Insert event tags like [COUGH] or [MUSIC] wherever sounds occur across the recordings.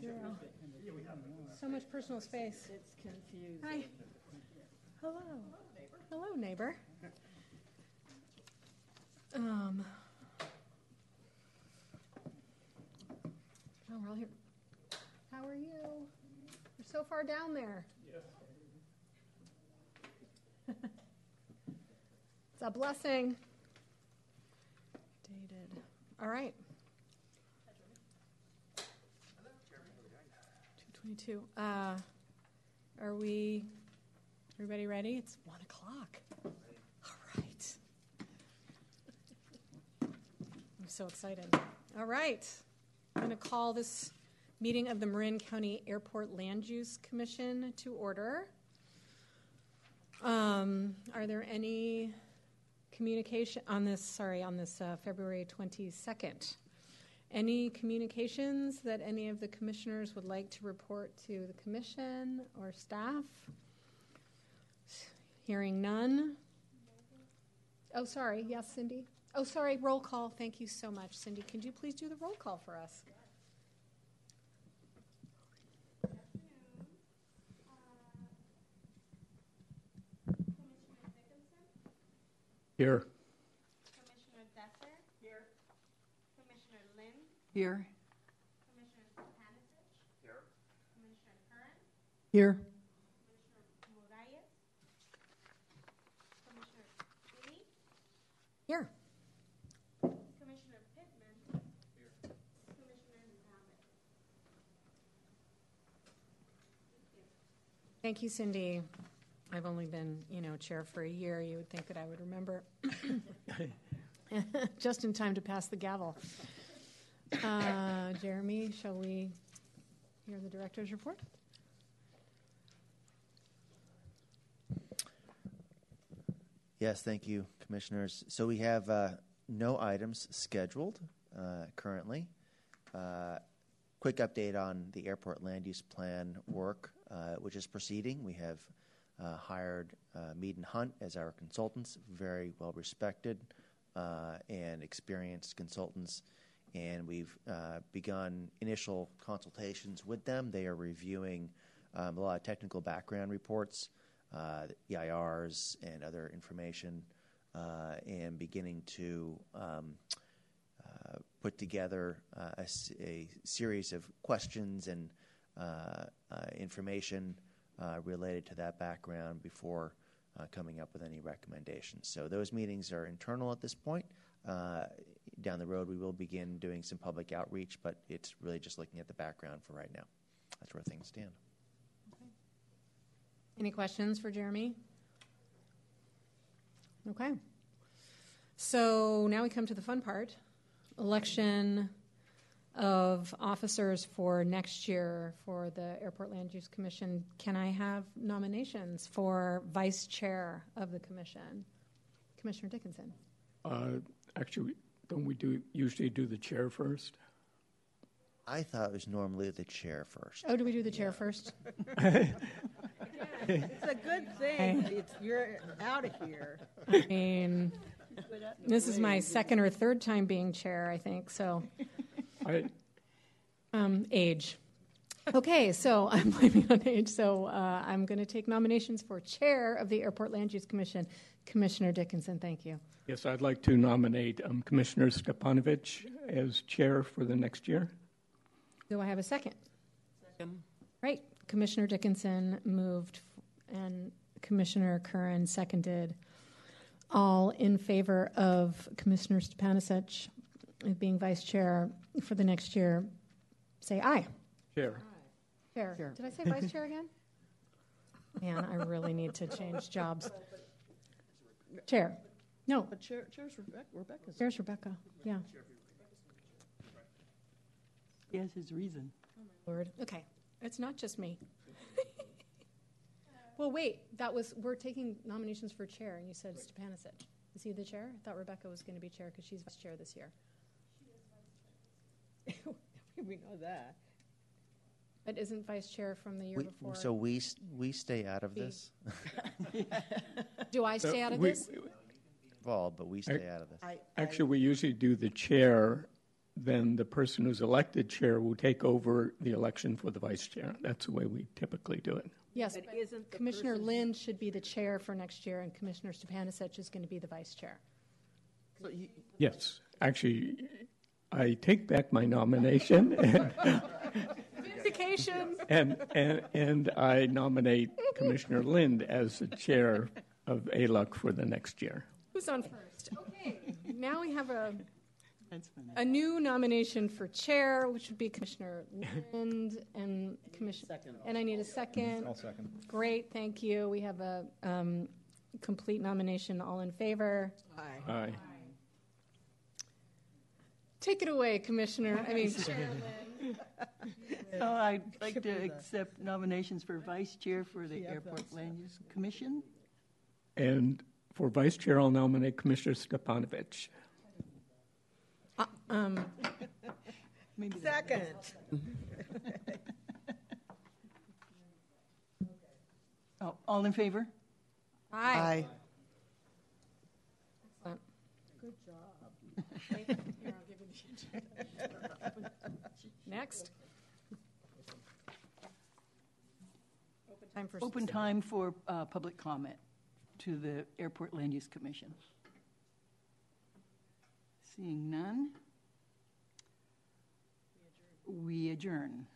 Zero. So much personal space. It's confusing. Hi. Hello. Hello, neighbor. Um. Oh, we're all here. How are you? You're so far down there. [LAUGHS] It's a blessing. Dated. All right. 222. Uh, are we, everybody ready? It's one o'clock. All right. I'm so excited. All right. I'm going to call this meeting of the Marin County Airport Land Use Commission to order. Um, are there any communication on this, sorry, on this uh, February 22nd? Any communications that any of the commissioners would like to report to the commission or staff? Hearing none. Oh, sorry. Yes, Cindy. Oh, sorry. Roll call. Thank you so much, Cindy. Could you please do the roll call for us? Here. Commissioner Desser? Here. Commissioner Lind? Here. Commissioner Stepanovich? Here. Commissioner Curran? Here. Commissioner Morias? Commissioner Ely? Here. Commissioner Pittman? Here. Commissioner Mohammed? Thank you, Cindy. I've only been, you know, chair for a year. You would think that I would remember [LAUGHS] [LAUGHS] just in time to pass the gavel. Uh, Jeremy, shall we hear the director's report? Yes, thank you, commissioners. So we have uh, no items scheduled uh, currently. Uh, quick update on the airport land use plan work, uh, which is proceeding. We have uh, hired Mead and Hunt as our consultants, very well respected and experienced consultants. And we've uh, begun initial consultations with them. They are reviewing um, a lot of technical background reports, uh, EIRs, and other information, uh, and beginning to um, uh, put together uh, a, a series of questions and uh, information related to that background before coming up with any recommendations. So those meetings are internal at this point. Down the road, we will begin doing some public outreach, but it's really just looking at the background for right now. That's where things stand. Any questions for Jeremy? Okay. So now we come to the fun part election of officers for next year for the Airport Land Use Commission. Can I have nominations for vice chair of the commission? Commissioner Dickinson. Uh, Actually, don't we do, usually do the chair first? I thought it was normally the chair first. Oh, do we do the chair first? [LAUGHS] It's a good thing. It's, you're out of here. I mean, this is my second or third time being chair, I think, so. [LAUGHS] I, Um, age. Okay, so [LAUGHS] I'm blaming on age. So uh, I'm going to take nominations for chair of the Airport Land Use Commission. Commissioner Dickinson, thank you. yes, I'd like to nominate um, Commissioner Stepanovich as chair for the next year. Do I have a second? Second. Right. Commissioner Dickinson moved and Commissioner Curran seconded. All in favor of Commissioner Stepanovich being vice chair for the next year, say aye. Chair. Chair. Chair. Did I say vice chair again? [LAUGHS] Man, I really need to change jobs. Chair. No, But chair, chair's Rebecca, Rebecca's. there's Rebecca. Yeah. He has his reason. Oh, Lord. Okay. It's not just me. [LAUGHS] well, wait. That was we're taking nominations for chair, and you said Stepanisic. Is he the chair? I thought Rebecca was going to be chair because she's vice chair this year. [LAUGHS] We know that. But isn't vice chair from the year We, before? so we s- we stay out of Be- this. [LAUGHS] Do I stay So out of we- this? involved, but we stay out of this. I, Actually, we usually do the chair, then the person who's elected chair will take over the election for the vice chair. That's the way we typically do it. Yes, But but isn't the Commissioner person- Lind should be the chair for next year, and Commissioner Stepanovich is going to be the vice chair. so you, Yes, actually, I take back my nomination [LAUGHS] Vindication. [LAUGHS] and, and, and I nominate Commissioner Lind as the chair of ALUC for the next year. Who's on first? Okay, now we have a, a new nomination for chair, which would be Commissioner Lind and Commissioner. And I need a second. I'll second. Great, thank you. We have a um, complete nomination. All in favor? Aye. Aye. Take it away, Commissioner. I mean, Chair Lind. [LAUGHS] Oh, I'd like to accept nominations for vice chair for the Airport Land Use Commission. And for vice chair, I'll nominate Commissioner Stepanovich. Um, [LAUGHS] Maybe that- Second. [LAUGHS] Oh, all in favor? Aye. Excellent. Good job. [LAUGHS] Here, I'll give you the- Next. Time for. Open time for uh, public comment to the Airport Land Use Commission. Seeing none. We adjourn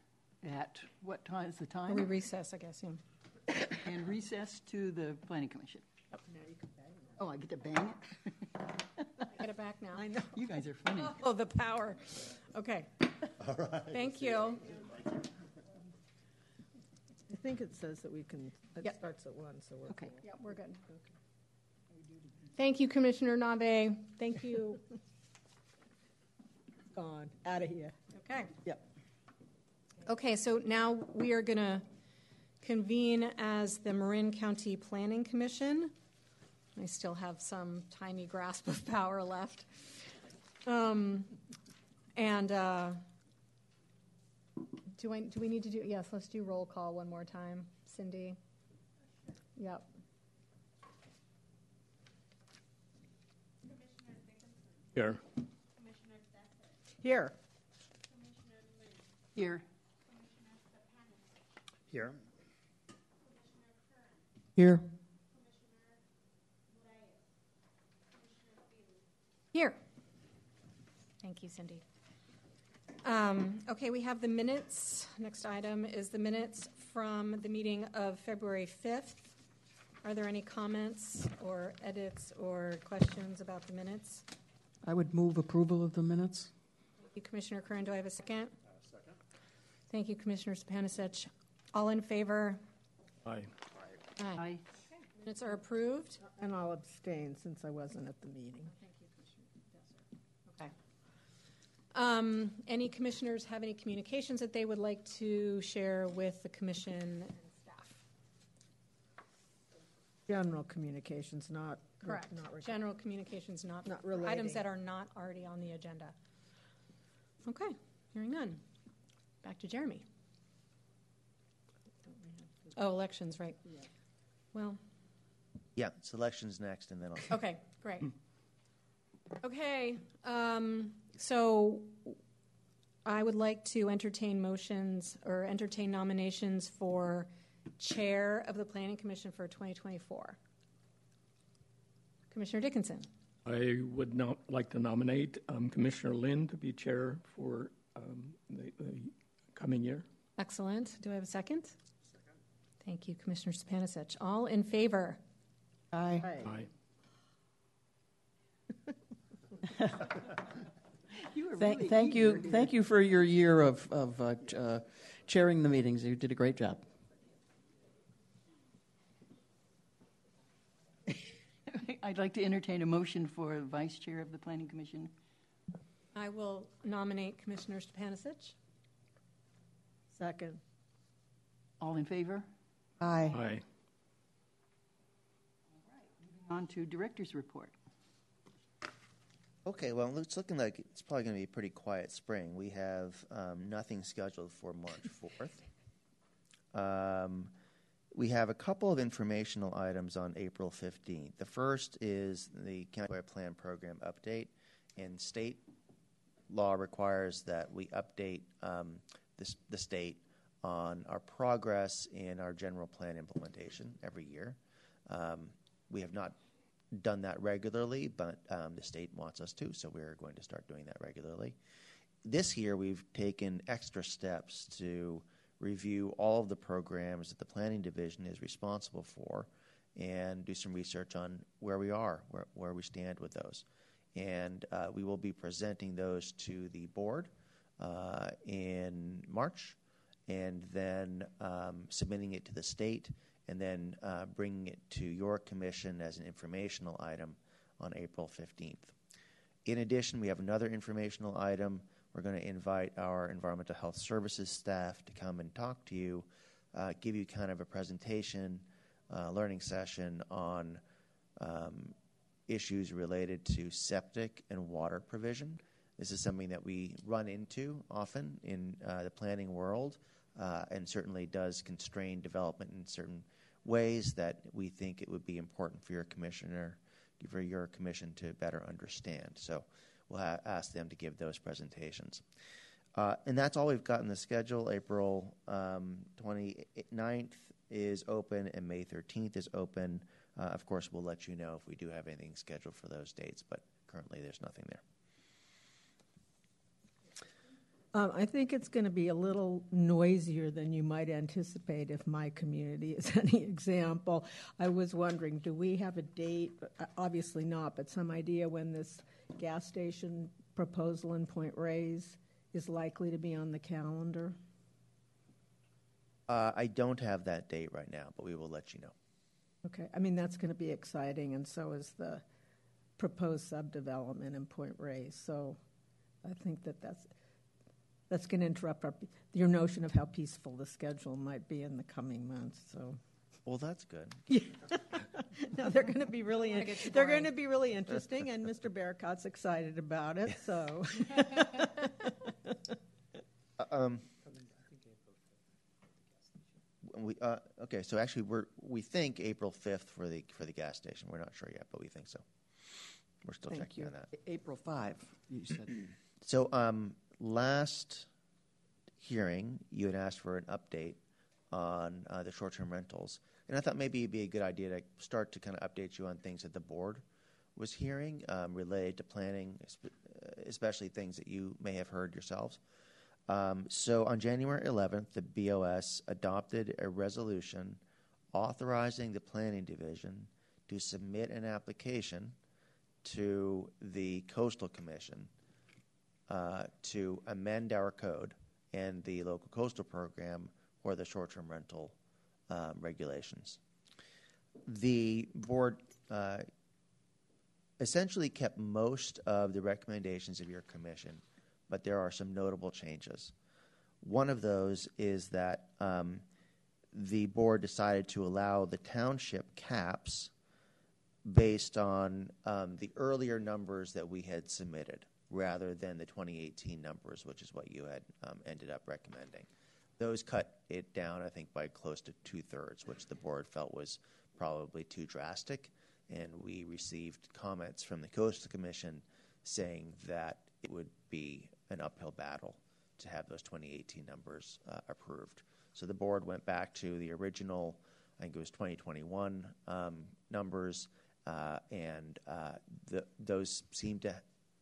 at, what time is the time? we recess, I guess, yeah. And recess to the Planning Commission. Oh, I get to bang it? I get it back now. I know. You guys are funny. Oh, the power. Okay. [LAUGHS] All right. Thank you. I think it says that we can, it Yep. starts at one, so we're. Okay. Yeah, we're good. Thank you, Commissioner Nave. Thank you. [LAUGHS] Gone, out of here. Okay. Yep. Okay, so now we are going to convene as the Marin County Planning Commission. I still have some tiny grasp of power left. Um, and uh, do I do we need to do yes, let's do roll call one more time. Cindy. Yep. Here. Commissioner Beckett, Here. Commissioner Lind, Here. Commissioner Stepanovich, Here. Commissioner Curran, Here. Commissioner Moraes, Commissioner Billy. Here. Thank you, Cindy. Um, Okay, we have the minutes. Next item is the minutes from the meeting of February 5th. Are there any comments or edits or questions about the minutes? I would move approval of the minutes. Thank you, Commissioner Curran. Do I have a second? Second. Thank you, Commissioner Stepanovich. All in favor? Aye. Aye. Minutes are approved. And I'll abstain since I wasn't at the meeting. Okay. Um, Any commissioners have any communications that they would like to share with the commission and staff? General communications, not. Correct. Not reg- General communications, not Not items relating. that are not already on the agenda. Okay, hearing none. Back to Jeremy. Oh, elections, right. Well, Yeah, selections next, and then I'll. okay, great. [LAUGHS] Okay, um, so I would like to entertain motions or entertain nominations for Chair of the Planning Commission for 2024. Commissioner Dickinson. I would not like to nominate um, Commissioner Lind to be chair for um, the, the coming year. Excellent. Do I have a second? Second. Thank you, Commissioner Stepanovich. All in favor? Aye. Aye. Aye. [LAUGHS] You were Thank, really thank you, eager. thank you for your year of, of uh, ch- uh, chairing the meetings. You did a great job. [LAUGHS] I'd like to entertain a motion for vice chair of the Planning Commission. I will nominate Commissioner Stepanovich. Second. All in favor? Aye. Aye. All right, moving on to director's report. Okay, well, it's looking like it's probably going to be a pretty quiet spring. We have um, nothing scheduled for March [LAUGHS] 4th. Um, we have a couple of informational items on April 15th. The first is the countywide plan program update, and state law requires that we update um, this, the state on our progress in our general plan implementation every year. Um, we have not done that regularly, but um, the state wants us to, so we're going to start doing that regularly. This year, we've taken extra steps to review all of the programs that the planning division is responsible for and do some research on where we are, where, where we stand with those. And uh, we will be presenting those to the board uh, in March and then um, submitting it to the state and then uh, bringing it to your commission as an informational item on April 15th. In addition, we have another informational item. We're going to invite our environmental health services staff to come and talk to you, uh, give you kind of a presentation, uh, learning session on um, issues related to septic and water provision. This is something that we run into often in uh, the planning world uh, and certainly does constrain development in certain ways that we think it would be important for your commissioner, for your commission to better understand. So we'll ha- ask them to give those presentations. Uh, and that's all we've got in the schedule. April um, 29th is open and May 13th is open. Uh, of course, we'll let you know if we do have anything scheduled for those dates, but currently there's nothing there. Um, I think it's going to be a little noisier than you might anticipate if my community is [LAUGHS] any example. I was wondering, do we have a date? Uh, Obviously not, but some idea when this gas station proposal in Point Reyes is likely to be on the calendar? Uh, I don't have that date right now, but we will let you know. Okay, I mean, that's going to be exciting, and so is the proposed subdevelopment in Point Reyes. So I think that that's, that's going to interrupt our, your notion of how peaceful the schedule might be in the coming months, so. Well, that's good. Yeah. [LAUGHS] No, they're going to be really, Wanna get you they're going to be really interesting, and Mr. Bearcott's excited about it, so. [LAUGHS] Uh, Um, we, uh, okay, so actually, we're, we think April 5th for the, for the gas station. We're not sure yet, but we think so. We're still Thank checking you. on that. April 5, you said. So, um, last hearing, you had asked for an update on uh, the short-term rentals, and I thought maybe it'd be a good idea to start to kind of update you on things that the board was hearing um, related to planning, uh, especially things that you may have heard yourselves. Um, so, on January 11th, the BOS adopted a resolution authorizing the planning division to submit an application to the Coastal Commission uh, to amend our code and the local coastal program for the short-term rental um, regulations. The board uh, essentially kept most of the recommendations of your commission, but there are some notable changes. One of those is that um, the board decided to allow the township caps based on um, the earlier numbers that we had submitted rather than the 2018 numbers, which is what you had um, ended up recommending. Those cut it down, I think, by close to two thirds, which the board felt was probably too drastic. And we received comments from the Coastal Commission saying that it would be an uphill battle to have those 2018 numbers uh, approved. So the board went back to the original, I think it was 2021 um, numbers, uh, and uh, the, those seem to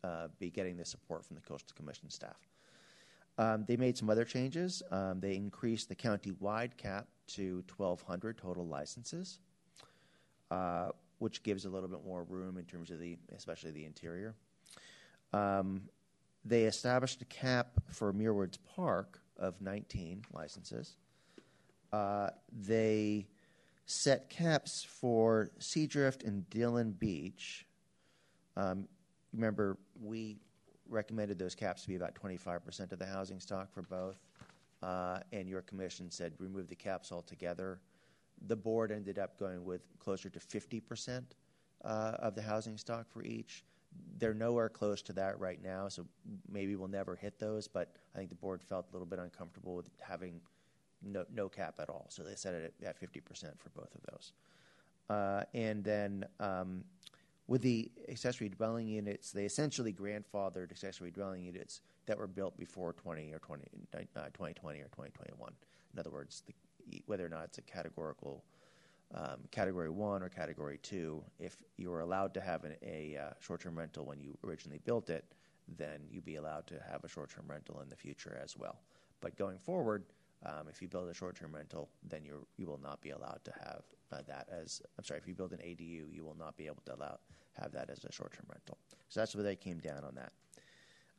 uh, be getting the support from the Coastal Commission staff. Um, they made some other changes. Um, they increased the county-wide cap to 1,200 total licenses, uh, which gives a little bit more room in terms of the, especially the interior. Um, they established a cap for Muirwoods Park of 19 licenses. Uh, they set caps for Seadrift and Dillon Beach. Um, remember, we recommended those caps to be about 25% of the housing stock for both, uh, and your commission said remove the caps altogether. The board ended up going with closer to 50% uh, of the housing stock for each. They're nowhere close to that right now, so maybe we'll never hit those, but I think the board felt a little bit uncomfortable with having no, no cap at all. So they set it at, at 50% for both of those. Uh, and then um, with the accessory dwelling units, they essentially grandfathered accessory dwelling units that were built before 20 or 20, uh, 2020 or 2021. In other words, the, whether or not it's a categorical um, category one or category two, if you were allowed to have an, a uh, short-term rental when you originally built it, then you'd be allowed to have a short-term rental in the future as well. But going forward, um, if you build a short-term rental, then you you will not be allowed to have uh, that as I'm sorry. If you build an ADU, you will not be able to allow have that as a short-term rental. So that's where they came down on that.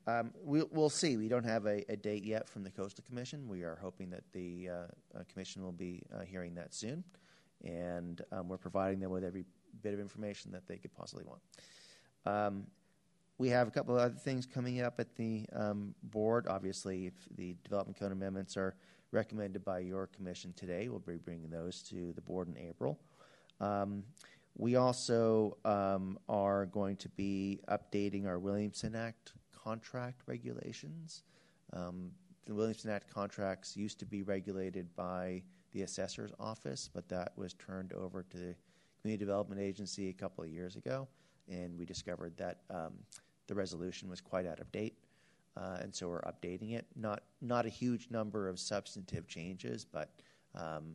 Um, we, will see. We don't have a, a, date yet from the Coastal Commission. We are hoping that the uh, uh, Commission will be uh, hearing that soon, and um, we're providing them with every bit of information that they could possibly want. Um, we have a couple of other things coming up at the um, board. Obviously, if the development code amendments are recommended by your commission today, we'll be bringing those to the board in April. Um, we also um, are going to be updating our Williamson Act contract regulations. Um, the Williamson Act contracts used to be regulated by the assessor's office, but that was turned over to the Community Development Agency a couple of years ago, and we discovered that um, the resolution was quite out of date. Uh, and so we're updating it. Not not a huge number of substantive changes, but um,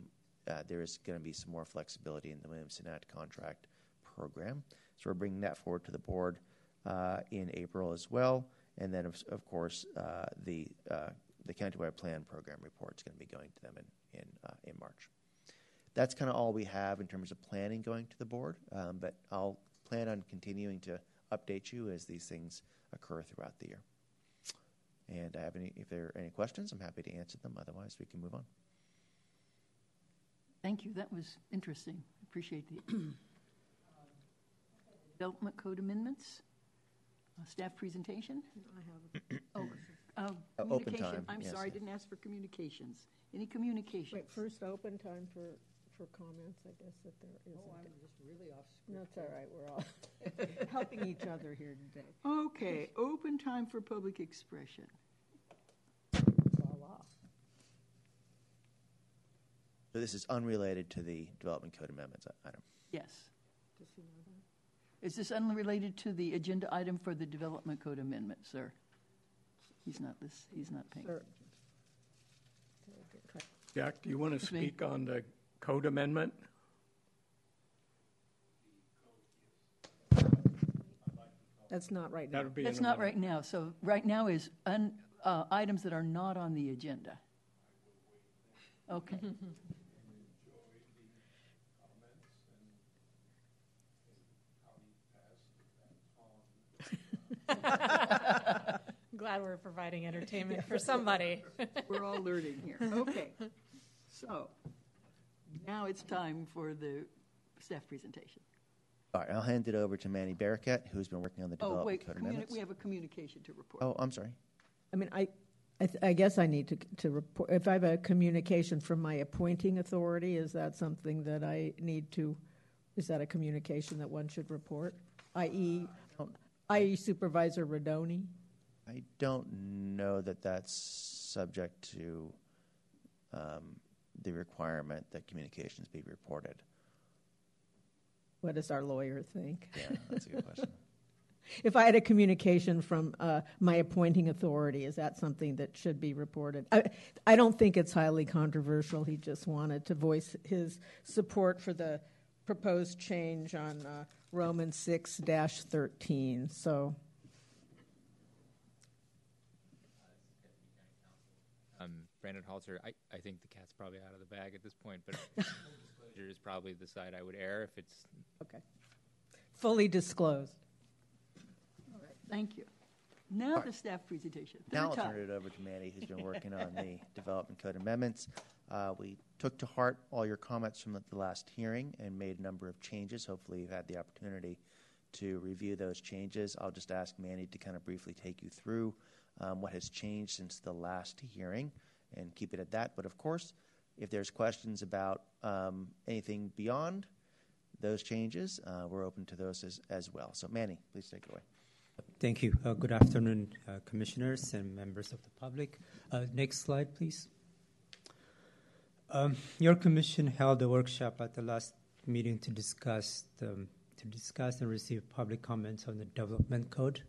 uh, there is going to be some more flexibility in the Williamson Act contract program. So we're bringing that forward to the board uh, in April as well. And then, of, of course, uh, the uh, the countywide plan program report is going to be going to them in in, uh, in March. That's kind of all we have in terms of planning going to the board. Um, but I'll plan on continuing to update you as these things occur throughout the year. And I have any, if there are any questions, I'm happy to answer them. Otherwise, we can move on. Thank you. That was interesting. Appreciate the development code amendments. Uh, staff presentation. I have. Oh, uh, Uh, open communication. time, I'm yes. sorry, I didn't ask for communications. Any communications? Wait, first open time for, for comments, I guess, that there oh, isn't. Oh, I'm just really off That's all right, we're all [LAUGHS] helping each other here today. Okay, open time for public expression. Voila. So this is unrelated to the development code amendments item. Yes. Is this unrelated to the agenda item for the development code amendment, sir? He's not this, he's not paying. Sir. Jack, do you want to speak on the code amendment? That's not right now. That would be. That's not minute. right now. So right now is un, uh, items that are not on the agenda. Okay. [LAUGHS] Glad we're providing entertainment for somebody. We're all learning here. Okay. [LAUGHS] So now it's time for the staff presentation. All right, I'll hand it over to Manny Barraquette, who's been working on the Oh, development wait, code communi- amendments. we have a communication to report. Oh, I'm sorry. I mean, I, I, th- I guess I need to, to report, if I have a communication from my appointing authority, is that something that I need to, is that a communication that one should report? I.e., i.e. Supervisor Rodoni? I don't know that that's subject to um, the requirement that communications be reported. What does our lawyer think? Yeah, that's a good question. [LAUGHS] If I had a communication from uh, my appointing authority, is that something that should be reported? I, I don't think it's highly controversial. He just wanted to voice his support for the proposed change on uh, Roman 6 13. So, Um, Brandon Halter, I, I think the cat's probably out of the bag at this point, but [LAUGHS] disclosure is probably the side I would err if it's okay. Fully disclosed. All right, thank you. Now the staff presentation. Third Now I'll time. turn it over to Manny, who's been working on the [LAUGHS] development code amendments. Uh, we took to heart all your comments from the, the last hearing and made a number of changes. Hopefully, you've had the opportunity to review those changes. I'll just ask Manny to kind of briefly take you through um, what has changed since the last hearing and keep it at that. But of course, if there's questions about um, anything beyond those changes, uh, we're open to those as, as well. So, Manny, please take it away. Thank you. Uh, good afternoon, uh, commissioners and members of the public. Uh, next slide, please. Um, your commission held a workshop at the last meeting to discuss the, to discuss and receive public comments on the development code.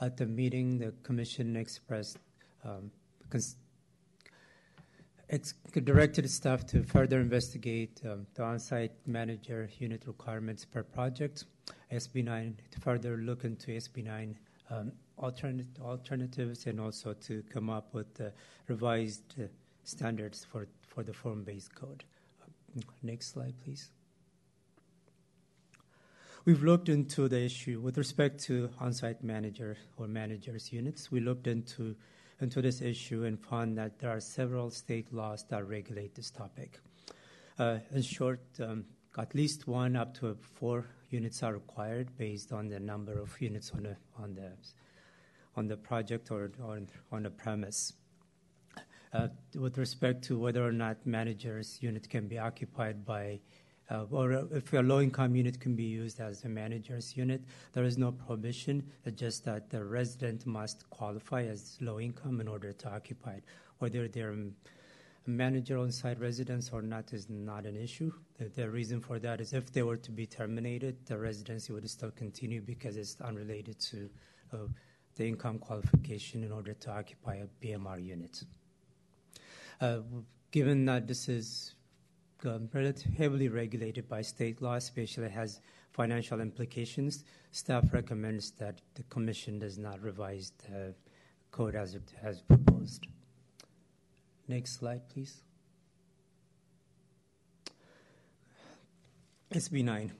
At the meeting, the commission expressed um, cons- directed staff to further investigate um, the on-site manager unit requirements per project. SB9 to further look into SB9 um, alternate, alternatives and also to come up with uh, revised uh, standards for, for the form-based code. Next slide, please. We've looked into the issue with respect to on-site manager or managers units. We looked into into this issue and found that there are several state laws that regulate this topic. Uh, in short, um, at least one up to four units are required based on the number of units on the on the on the project or on on the premise. Uh, with respect to whether or not managers unit can be occupied by or if a low-income unit can be used as a manager's unit, there is no prohibition. It's just that the resident must qualify as low-income in order to occupy it. Whether they're a manager on-site residence or not is not an issue. The, reason for that is if they were to be terminated, the residency would still continue because it's unrelated to uh, the income qualification in order to occupy a BMR unit. Uh, given that this is um, heavily regulated by state law, especially has financial implications. Staff recommends that the Commission does not revise the code as it has proposed. Next slide, please. SB 9.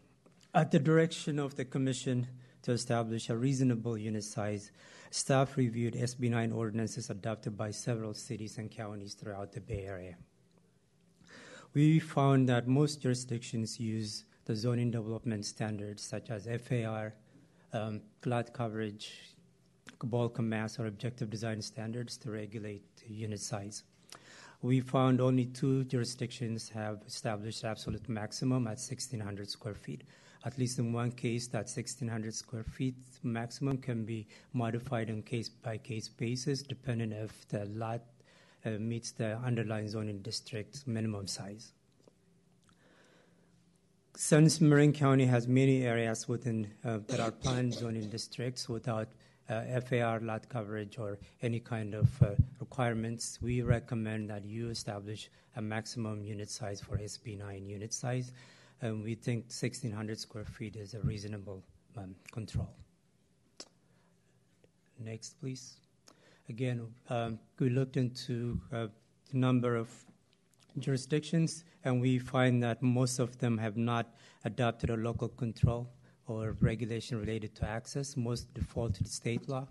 At the direction of the Commission to establish a reasonable unit size, staff reviewed SB 9 ordinances adopted by several cities and counties throughout the Bay Area we found that most jurisdictions use the zoning development standards such as FAR, um, lot coverage, bulk mass, or objective design standards to regulate unit size. We found only two jurisdictions have established absolute maximum at 1,600 square feet. At least in one case, that 1,600 square feet maximum can be modified on case by case basis, depending if the lot meets the underlying zoning district minimum size. Since Marin County has many areas within uh, that are planned zoning districts without uh, FAR lot coverage or any kind of uh, requirements, we recommend that you establish a maximum unit size for SB9 unit size. And we think 1,600 square feet is a reasonable um, control. Next, please. Again, um, we looked into uh, the number of jurisdictions, and we find that most of them have not adopted a local control or regulation related to access. Most default to the state law.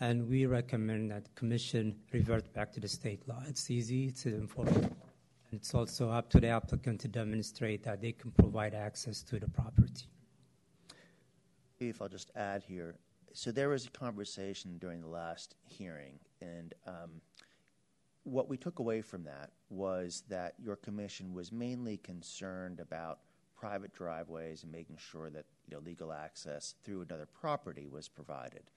And we recommend that the Commission revert back to the state law. It's easy, it's enforceable. And it's also up to the applicant to demonstrate that they can provide access to the property. If I'll just add here, so there was a conversation during the last hearing, and um, what we took away from that was that your commission was mainly concerned about private driveways and making sure that you know legal access through another property was provided.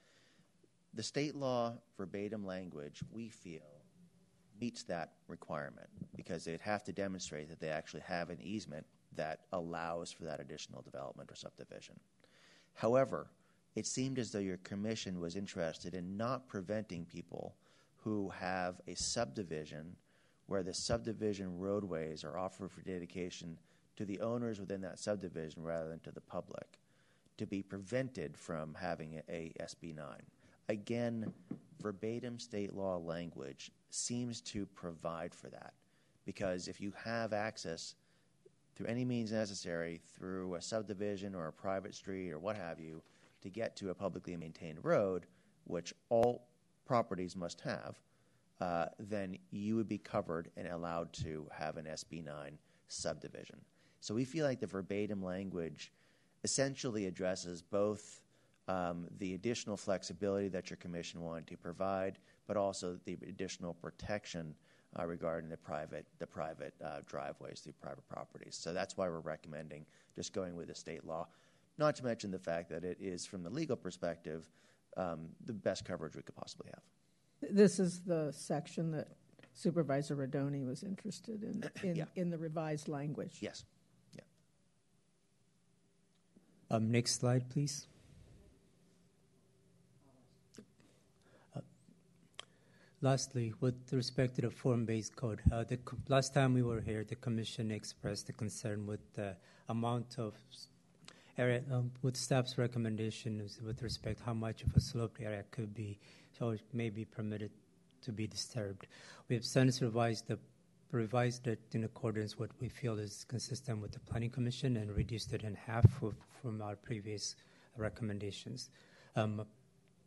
The state law verbatim language, we feel, meets that requirement because they'd have to demonstrate that they actually have an easement that allows for that additional development or subdivision. However, it seemed as though your commission was interested in not preventing people who have a subdivision where the subdivision roadways are offered for dedication to the owners within that subdivision rather than to the public to be prevented from having a, a SB 9. Again, verbatim state law language seems to provide for that because if you have access through any means necessary through a subdivision or a private street or what have you to get to a publicly maintained road, which all properties must have, uh, then you would be covered and allowed to have an SB 9 subdivision. So we feel like the verbatim language essentially addresses both um, the additional flexibility that your commission wanted to provide, but also the additional protection uh, regarding the private the private uh, driveways through private properties. So that's why we're recommending just going with the state law. Not to mention the fact that it is, from the legal perspective, um, the best coverage we could possibly have. This is the section that Supervisor Rodoni was interested in, [CLEARS THROAT] in, Yeah. in the revised language. Yes. Um, next slide, please. Uh, Lastly, with respect to the form-based code, uh, the last time we were here, the commission expressed a concern with the amount of s- area, um, with staff's recommendations with respect how much of a sloped area could be, so it may be permitted to be disturbed. We have since revised the revised it in accordance with what we feel is consistent with the planning commission and reduced it in half from our previous recommendations. Um,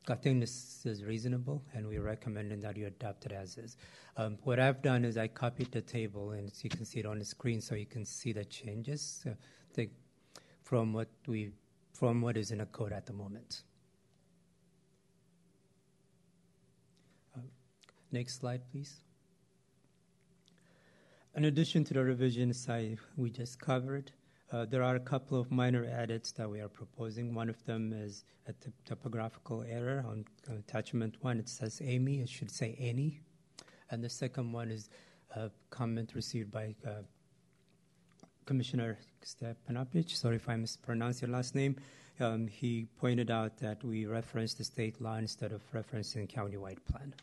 I think this is reasonable, and we recommend that you adopt it as is. Um, what I've done is I copied the table, and you can see it on the screen, so you can see the changes from what we from what is in the code at the moment. Uh, next slide, please. In addition to the revisions we just covered, uh, there are a couple of minor edits that we are proposing. One of them is a t- typographical error on attachment one. It says Amy, it should say any. And the second one is a comment received by uh, Commissioner Stepanopoulos. Sorry if I mispronounced your last name. Um, he pointed out that we referenced the state law instead of referencing the countywide plan.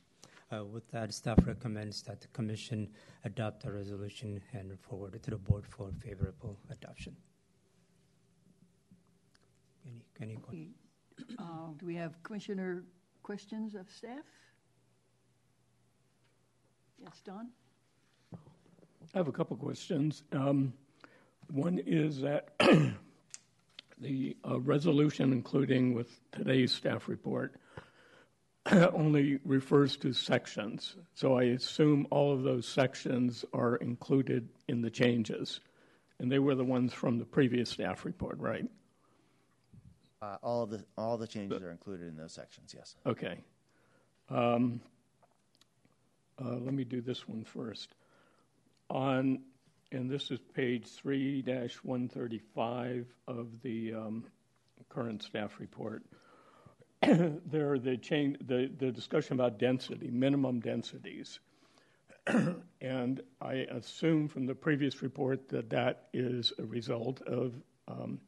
Uh, with that, staff recommends that the commission adopt the resolution and forward it to the board for favorable adoption. Any, any questions? Uh, Do we have commissioner questions of staff? Yes, Don? I have a couple questions. Um, one is that [CLEARS THROAT] the uh, resolution, including with today's staff report, [CLEARS THROAT] only refers to sections. So I assume all of those sections are included in the changes. And they were the ones from the previous staff report, right? Uh, all the all the changes are included in those sections. Yes. Okay. Um, uh, let me do this one first. On, and this is page 3 135 of the um, current staff report. [CLEARS THROAT] there are the change, the, the discussion about density, minimum densities. [CLEARS THROAT] and I assume from the previous report that that is a result of um,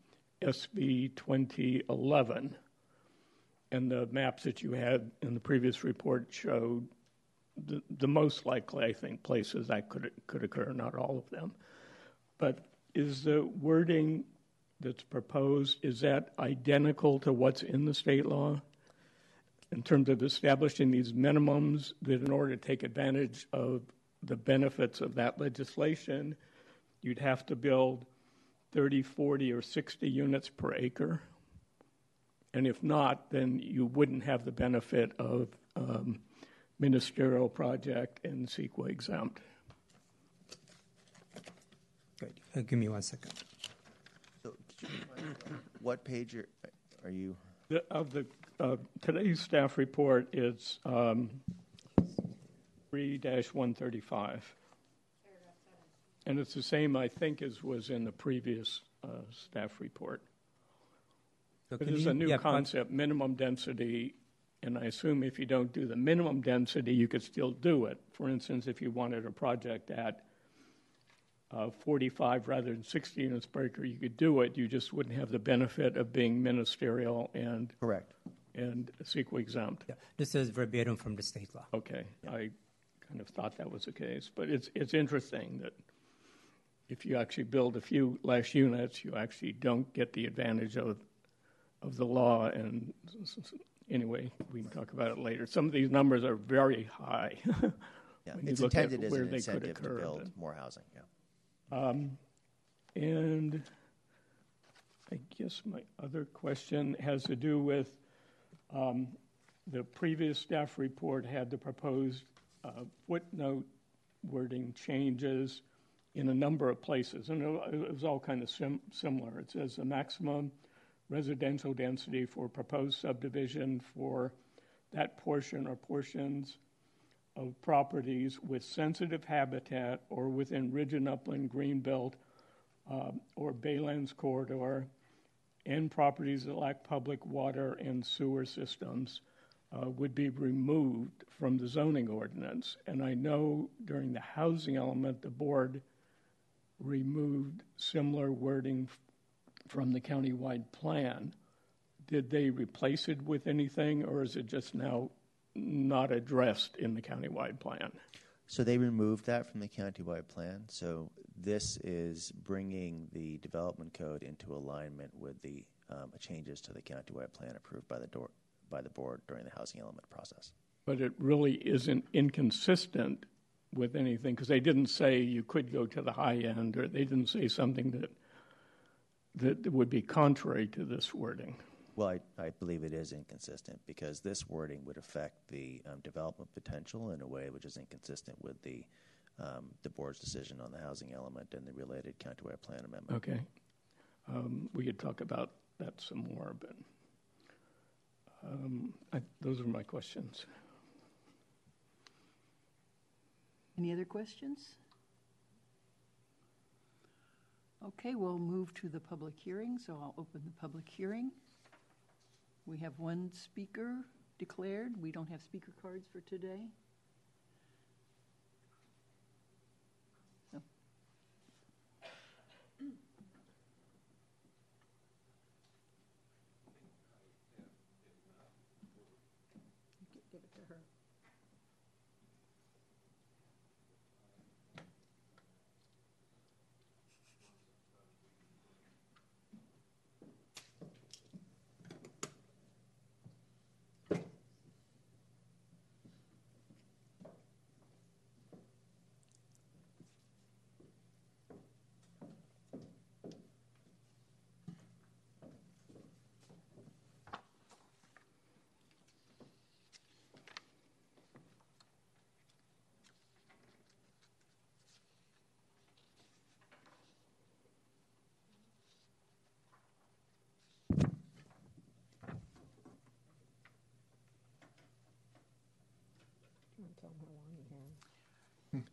SB 2011. And the maps that you had in the previous report showed the, the most likely, I think, places that could could occur, not all of them. But is the wording that's proposed is that identical to what's in the state law in terms of establishing these minimums that in order to take advantage of the benefits of that legislation, you'd have to build 30, 40, or 60 units per acre. And if not, then you wouldn't have the benefit of um, ministerial project and CEQA exempt. Good. Uh, give me one second. So, could you remind me what page are, are you? The, of the uh, today's staff report is um, 3-135. And it's the same, I think, as was in the previous uh, staff report. So But can you- a new yeah, one- concept, minimum density, and I assume if you don't do the minimum density, you could still do it. For instance, if you wanted a project at uh, 45 rather than 60 units per acre, you could do it. You just wouldn't have the benefit of being ministerial and Correct. and CEQA exempt. Yeah, this is verbatim from the state law. Okay, I kind of thought that was the case, but it's it's interesting that if you actually build a few less units, you actually don't get the advantage of of the law. And anyway, we can talk about it later. Some of these numbers are very high. [LAUGHS] Yeah, it's intended as where an incentive to build then. more housing. Yeah. Um, and I guess my other question has to do with um, the previous staff report had the proposed uh, footnote wording changes in a number of places, and it it was all kind of sim- similar. It says the maximum residential density for proposed subdivision for that portion or portions of properties with sensitive habitat or within ridge and upland greenbelt um, or Baylands corridor and properties that lack public water and sewer systems uh, would be removed from the zoning ordinance. And I know during the housing element, the board removed similar wording from the countywide plan. Did they replace it with anything, or is it just now not addressed in the countywide plan? So they removed that from the countywide plan. So this is bringing the development code into alignment with the um, changes to the countywide plan approved by the door, by the board during the housing element process. But it really isn't inconsistent with anything, because they didn't say you could go to the high end, or they didn't say something that, that would be contrary to this wording. Well, I, I believe it is inconsistent because this wording would affect the um, development potential in a way which is inconsistent with the um, the board's decision on the housing element and the related countywide plan amendment. Okay. Um, we could talk about that some more, but um, I, those are my questions. Any other questions? Okay, we'll move to the public hearing, so I'll open the public hearing. We have one speaker declared. We don't have speaker cards for today.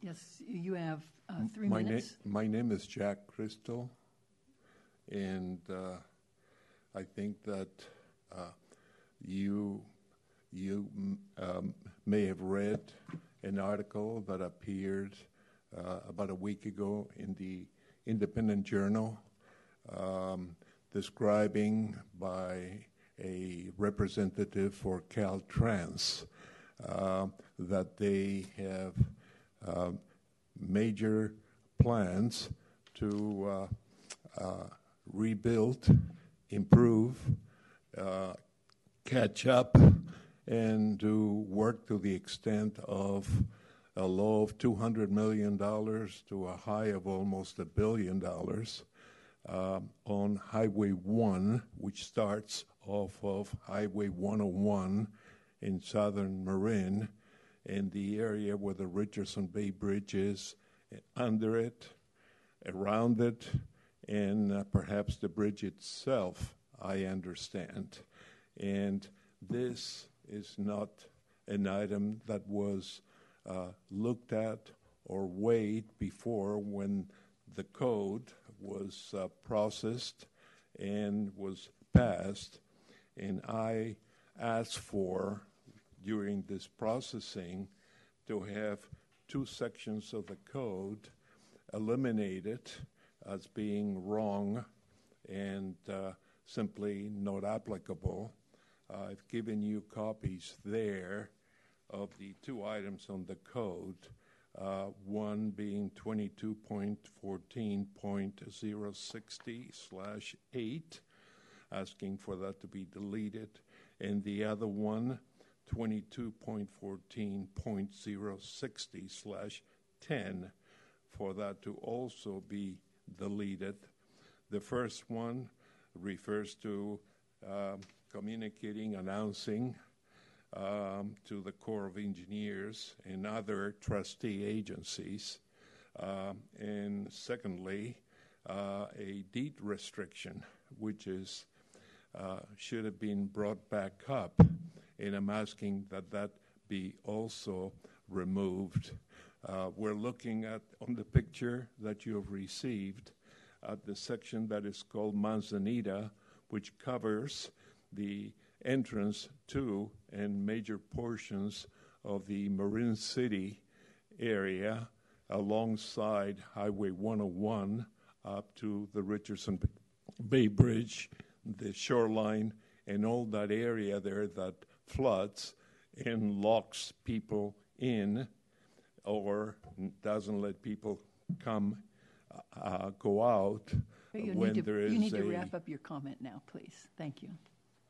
Yes, you have uh, three my minutes. Na- my name is Jack Krystal, and uh, I think that uh, you you um, may have read an article that appeared uh, about a week ago in the Independent Journal, um, describing by a representative for Caltrans that they have uh, major plans to uh, uh, rebuild, improve, uh, catch up, and to work to the extent of a low of $200 million to a high of almost a billion dollars um, on Highway 1, which starts off of Highway 101 in southern Marin, in the area where the Richardson Bay Bridge is, under it, around it, and uh, perhaps the bridge itself, I understand. And this is not an item that was uh, looked at or weighed before when the code was uh, processed and was passed. And I asked for, during this processing, to have two sections of the code eliminated as being wrong and uh, simply not applicable. Uh, I've given you copies there of the two items on the code, uh, one being 22.14.060 slash 8, asking for that to be deleted, and the other one, 22.14.060 slash 10, for that to also be deleted. The first one refers to um, communicating, announcing um, to the Corps of Engineers and other trustee agencies. Um, and secondly, uh, a deed restriction, which is uh, should have been brought back up, and I'm asking that that be also removed. Uh, we're looking at on the picture that you have received at the section that is called Manzanita, which covers the entrance to and major portions of the Marin City area alongside Highway 101 up to the Richardson Bay Bridge, the shoreline, and all that area there that floods and locks people in or doesn't let people come, uh, go out You when need to, there is you need a to wrap up your comment now, please. Thank you.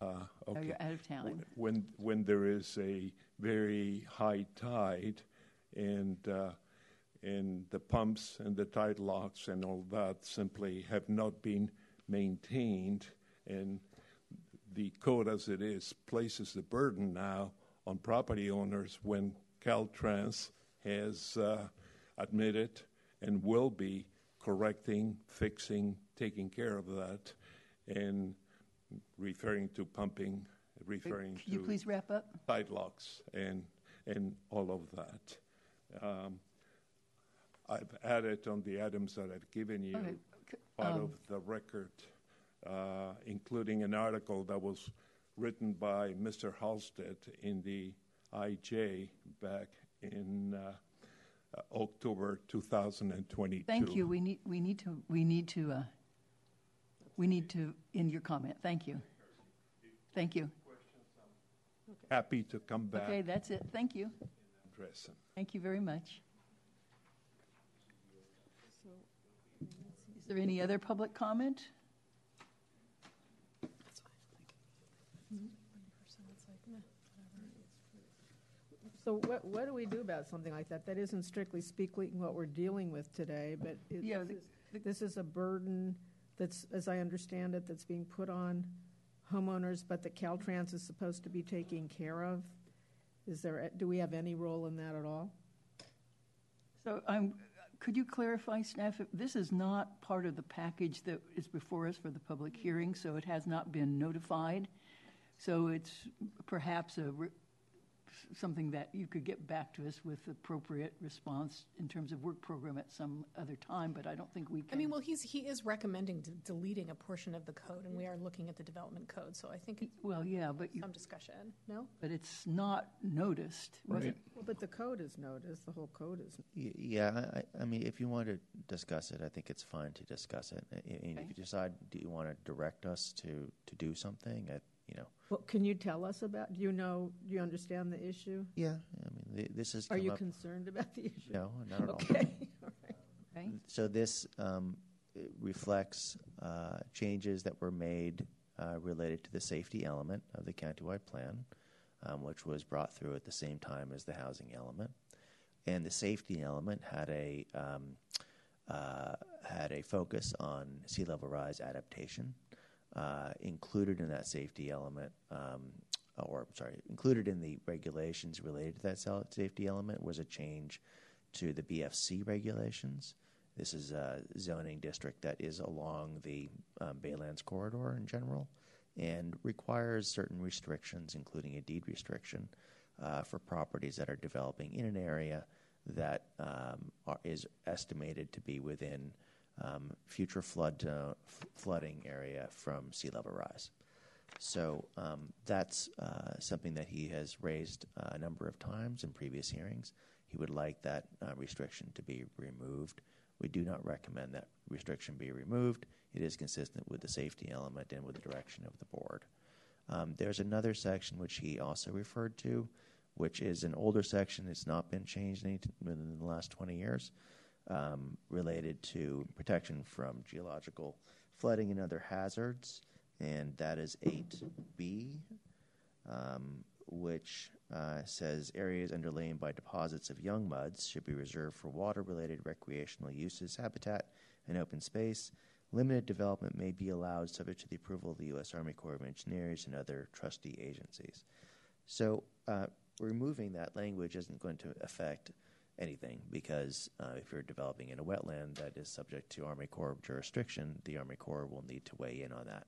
uh, Or okay. you're out of town. When, when there is a very high tide and, uh, and the pumps and the tide locks and all that simply have not been maintained and the code as it is places the burden now on property owners when Caltrans has uh, admitted and will be correcting, fixing, taking care of that, and referring to pumping, referring Could you to please wrap up? tide locks and and all of that. Um, I've added on the items that I've given you Okay, part um, of the record, uh, including an article that was written by Mr. Halstead in the IJ back in uh, uh, October 2022. Thank you. We need, we need to, we need to, uh, we need to end your comment. Thank you. Thank you. Happy to come back Okay, that's it. Thank you. and address them. Thank you very much. Is there any other public comment? So what, what do we do about something like that? That isn't strictly speaking what we're dealing with today, but it- Yeah, this is- this is a burden that's, as I understand it, that's being put on homeowners, but that Caltrans is supposed to be taking care of. Is there, do we have any role in that at all? So I'm, could you clarify, staff, this is not part of the package that is before us for the public hearing, so it has not been notified? So it's perhaps a, re- something that you could get back to us with appropriate response in terms of work program at some other time, but I don't think we can. I mean, well, he's, he is recommending de- deleting a portion of the code, and we are looking at the development code, so I think it's Well, yeah, but you, some discussion, no? but it's not noticed. was it? Right. Well, but the code is noticed, the whole code is. Y- Yeah, I, I- I mean, if you want to discuss it, I think it's fine to discuss it. I- I- And Okay. if you decide, do you want to direct us to, to do something, I, you know, Well, can you tell us about, do you know, do you understand the issue? yeah, I mean, th- this is. Are you up. concerned about the issue? No, not at all. Okay, [LAUGHS] all right. Okay. So this um, reflects uh, changes that were made uh, related to the safety element of the countywide plan, um, which was brought through at the same time as the housing element. And the safety element had a um, uh, had a focus on sea level rise adaptation. Uh, included in that safety element, um, or sorry, included in the regulations related to that safety element was a change to the BFC regulations. This is a zoning district that is along the um, Baylands corridor in general and requires certain restrictions, including a deed restriction, uh, for properties that are developing in an area that um, are, is estimated to be within future flood uh, flooding area from sea level rise. So um, that's uh, something that he has raised uh, a number of times in previous hearings. He would like that uh, restriction to be removed. We do not recommend that restriction be removed. It is consistent with the safety element and with the direction of the board. Um, there's another section which he also referred to, which is an older section. It's not been changed any within the last 20 years, um, related to protection from geological flooding and other hazards, and that is 8B, um, which uh, says areas underlain by deposits of young muds should be reserved for water-related recreational uses, habitat, and open space. Limited development may be allowed subject to the approval of the U.S. Army Corps of Engineers and other trustee agencies. So, uh, removing that language isn't going to affect anything because uh, if you're developing in a wetland that is subject to Army Corps jurisdiction, the Army Corps will need to weigh in on that.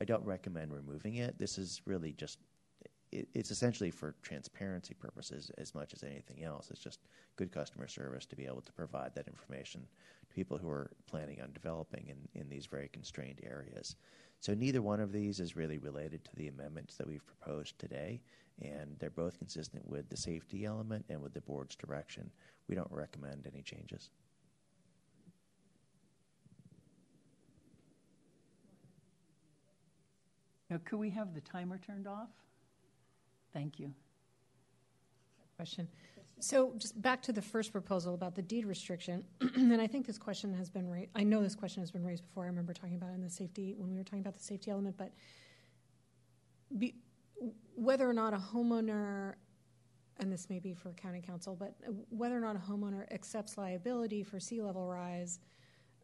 I don't recommend removing it. This is really just, it, it's essentially for transparency purposes as much as anything else. It's just good customer service to be able to provide that information to people who are planning on developing in, in these very constrained areas. So neither one of these is really related to the amendments that we've proposed today, and they're both consistent with the safety element and with the board's direction. We don't recommend any changes. Now, could we have the timer turned off? Thank you. Question. So just back to the first proposal about the deed restriction, [CLEARS THROAT] and I think this question has been raised, I know this question has been raised before. I remember talking about it in the safety, when we were talking about the safety element, but be, whether or not a homeowner, and this may be for county counsel, but whether or not a homeowner accepts liability for sea level rise,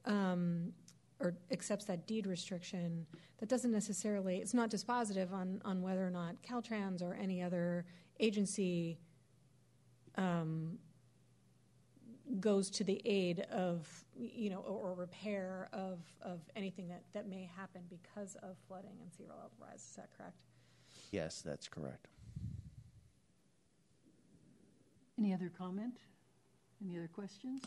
um, or accepts that deed restriction, that doesn't necessarily, it's not dispositive on, on whether or not Caltrans or any other agency um, goes to the aid of, you know, or, or repair of, of anything that, that may happen because of flooding and sea level rise. Is that correct? Yes, that's correct. Any other comment? Any other questions?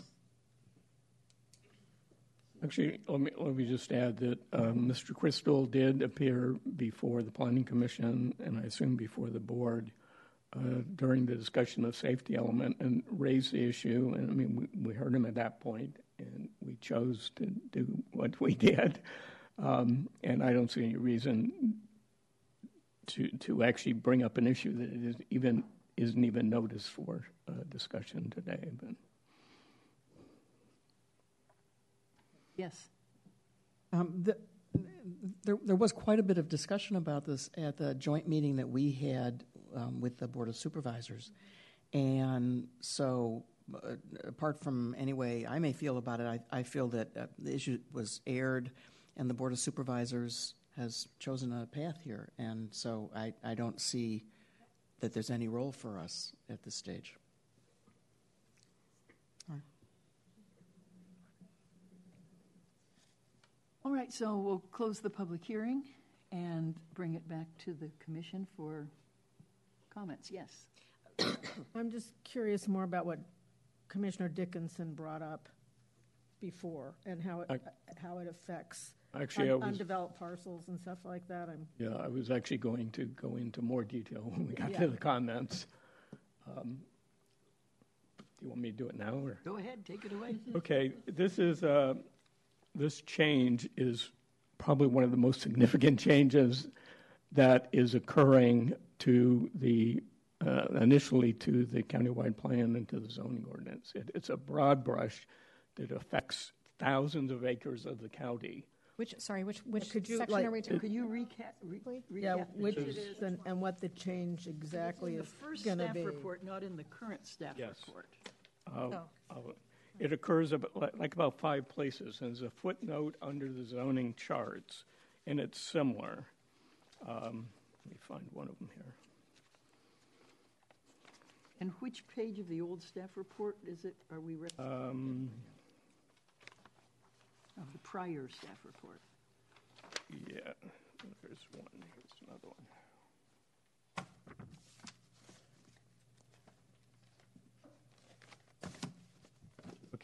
Actually, let me, let me just add that um, Mr. Krystal did appear before the Planning Commission and I assume before the board uh, during the discussion of safety element and raised the issue. And I mean, we, we heard him at that point and we chose to do what we did. Um, and I don't see any reason to, to actually bring up an issue that is even, isn't even noticed for uh, discussion today. But Yes. Um, the, there, there was quite a bit of discussion about this at the joint meeting that we had um, with the Board of Supervisors. And so, uh, apart from any way I may feel about it, I, I feel that uh, the issue was aired and the Board of Supervisors has chosen a path here. And so I, I don't see that there's any role for us at this stage. All right, so we'll close the public hearing and bring it back to the commission for comments. Yes. I'm just curious more about what Commissioner Dickinson brought up before and how it, how it affects actually, un- was, undeveloped parcels and stuff like that. I'm, yeah, I was actually going to go into more detail when we got Yeah. to the comments. Um, do you want me to do it now or? Go ahead, take it away. Okay, this is, uh, this change is probably one of the most significant [LAUGHS] changes that is occurring to the, uh, initially to the countywide plan and to the zoning ordinance. It, it's a broad brush that affects thousands of acres of the county. Which, sorry, which, which Could you, section like- are we talking? Could you recap, re- recap? yeah, the which changes? and, and what the change It's exactly in the is first going to staff be. report, not in the current staff Yes. report. Uh, Oh. It occurs about, like- about five places, and there's a footnote under the zoning charts, and it's similar. Um, Let me find one of them here. And which page of the old staff report is it, are we, Um, of the prior staff report? Yeah, there's one, here's another one.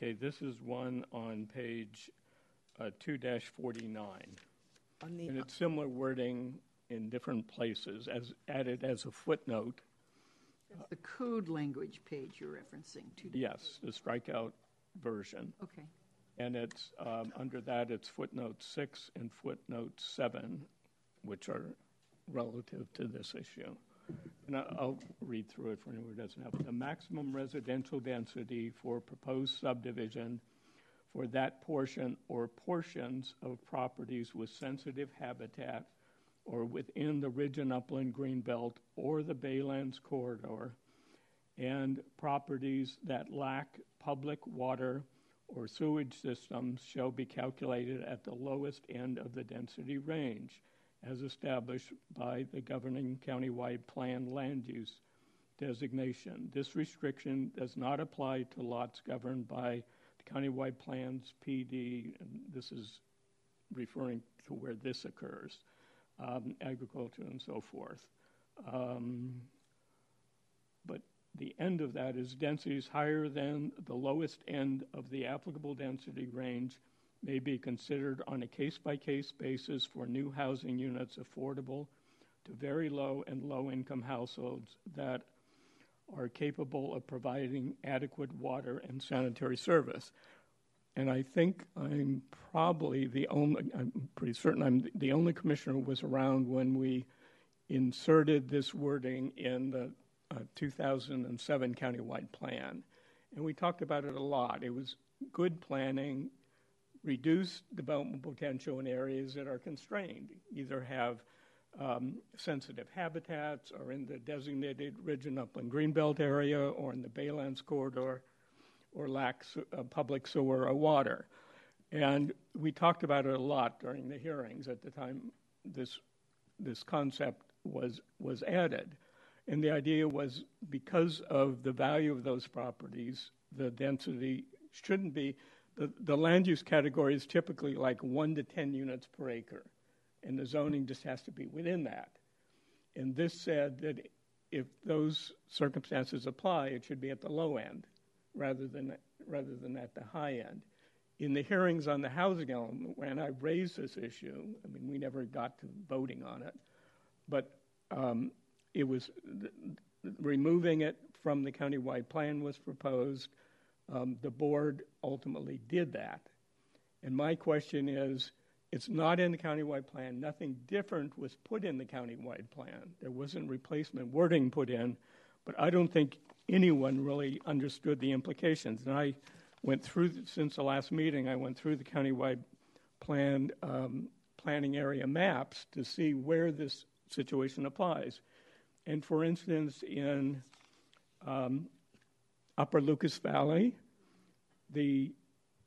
Okay, this is one on page uh, 2-49. On the, And it's similar wording in different places, as added as a footnote. That's the code language page you're referencing to. Yes, the strikeout version. Okay. And it's, um, under that, it's footnote six and footnote seven, which are relative to this issue. And I'll read through it for anyone who doesn't have it. The maximum residential density for proposed subdivision for that portion or portions of properties with sensitive habitat or within the ridge and upland greenbelt or the Baylands corridor, and properties that lack public water or sewage systems shall be calculated at the lowest end of the density range as established by the governing countywide plan land use designation. This restriction does not apply to lots governed by the countywide plans PD, and this is referring to where this occurs, um, agriculture and so forth. Um, but the end of that is densities higher than the lowest end of the applicable density range may be considered on a case by case basis for new housing units affordable to very low and low income households that are capable of providing adequate water and sanitary service. And I think I'm probably the only, I'm pretty certain I'm the only commissioner who was around when we inserted this wording in the uh, 2007 countywide plan. And we talked about it a lot. It was good planning, reduce development potential in areas that are constrained, either have um, sensitive habitats or in the designated ridge and upland greenbelt area or in the Baylands corridor or lack uh, public sewer or water. And we talked about it a lot during the hearings at the time this, this concept was, was added. And the idea was because of the value of those properties, the density shouldn't be, the, the land use category is typically like one to 10 units per acre and the zoning just has to be within that. And this said that if those circumstances apply, it should be at the low end rather than rather than at the high end. In the hearings on the housing element, when I raised this issue, I mean, we never got to voting on it, but um, it was removing it from the countywide plan was proposed. Um, the board ultimately did that. And my question is it's not in the countywide plan. Nothing different was put in the countywide plan. There wasn't replacement wording put in, but I don't think anyone really understood the implications. And I went through, since the last meeting, I went through the countywide plan, um, planning area maps to see where this situation applies. And for instance, in um, Upper Lucas Valley, the,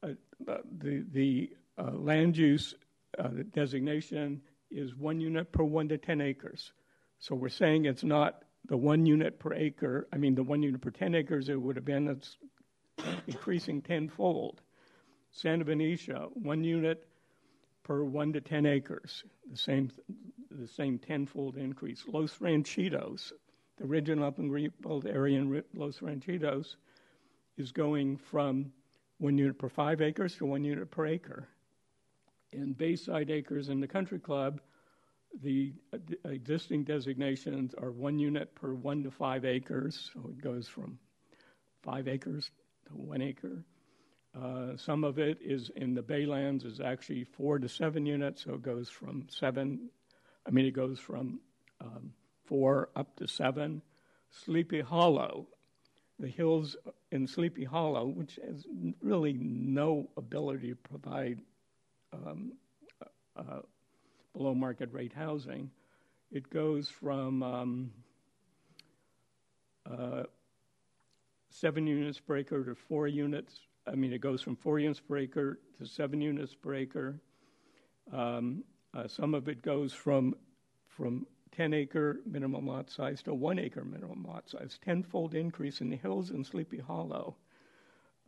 uh, uh, the, the uh, land use uh, designation is one unit per one to 10 acres. So we're saying it's not the one unit per acre, I mean, the one unit per 10 acres, it would have been it's increasing tenfold. Santa Venetia, one unit per one to 10 acres, the same, the same tenfold increase. Los Ranchitos, the ridge and upland greenbelt area in Los Ranchitos, is going from one unit per five acres to one unit per acre in Bayside Acres in the Country Club, the existing designations are one unit per one to five acres, so it goes from five acres to one acre. Uh, some of it is in the Baylands is actually four to seven units, so it goes from seven. I mean, it goes from um, four up to seven. Sleepy Hollow, the hills in Sleepy Hollow, which has really no ability to provide um, uh, below market rate housing, it goes from um, uh, seven units per acre to four units. I mean, it goes from four units per acre to seven units per acre. Um, uh, some of it goes from from 10 acre minimum lot size to one acre minimum lot size, tenfold increase in the hills and Sleepy Hollow.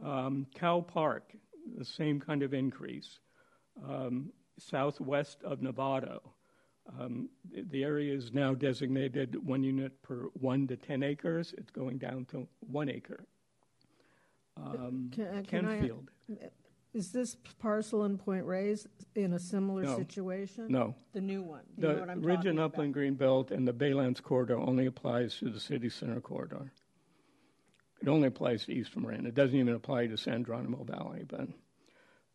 Um, Cow Park, the same kind of increase um, southwest of Novato. Um, the area is now designated one unit per one to 10 acres. It's going down to one acre. Um, Can- can I- Kentfield, Is this parcel in Point Reyes in a similar No. situation? no. The new one? You know The what I'm Ridge talking and about? Upland Greenbelt and the Baylands corridor only applies to the city center corridor. It only applies to East Marin. It doesn't even apply to San Geronimo Valley, but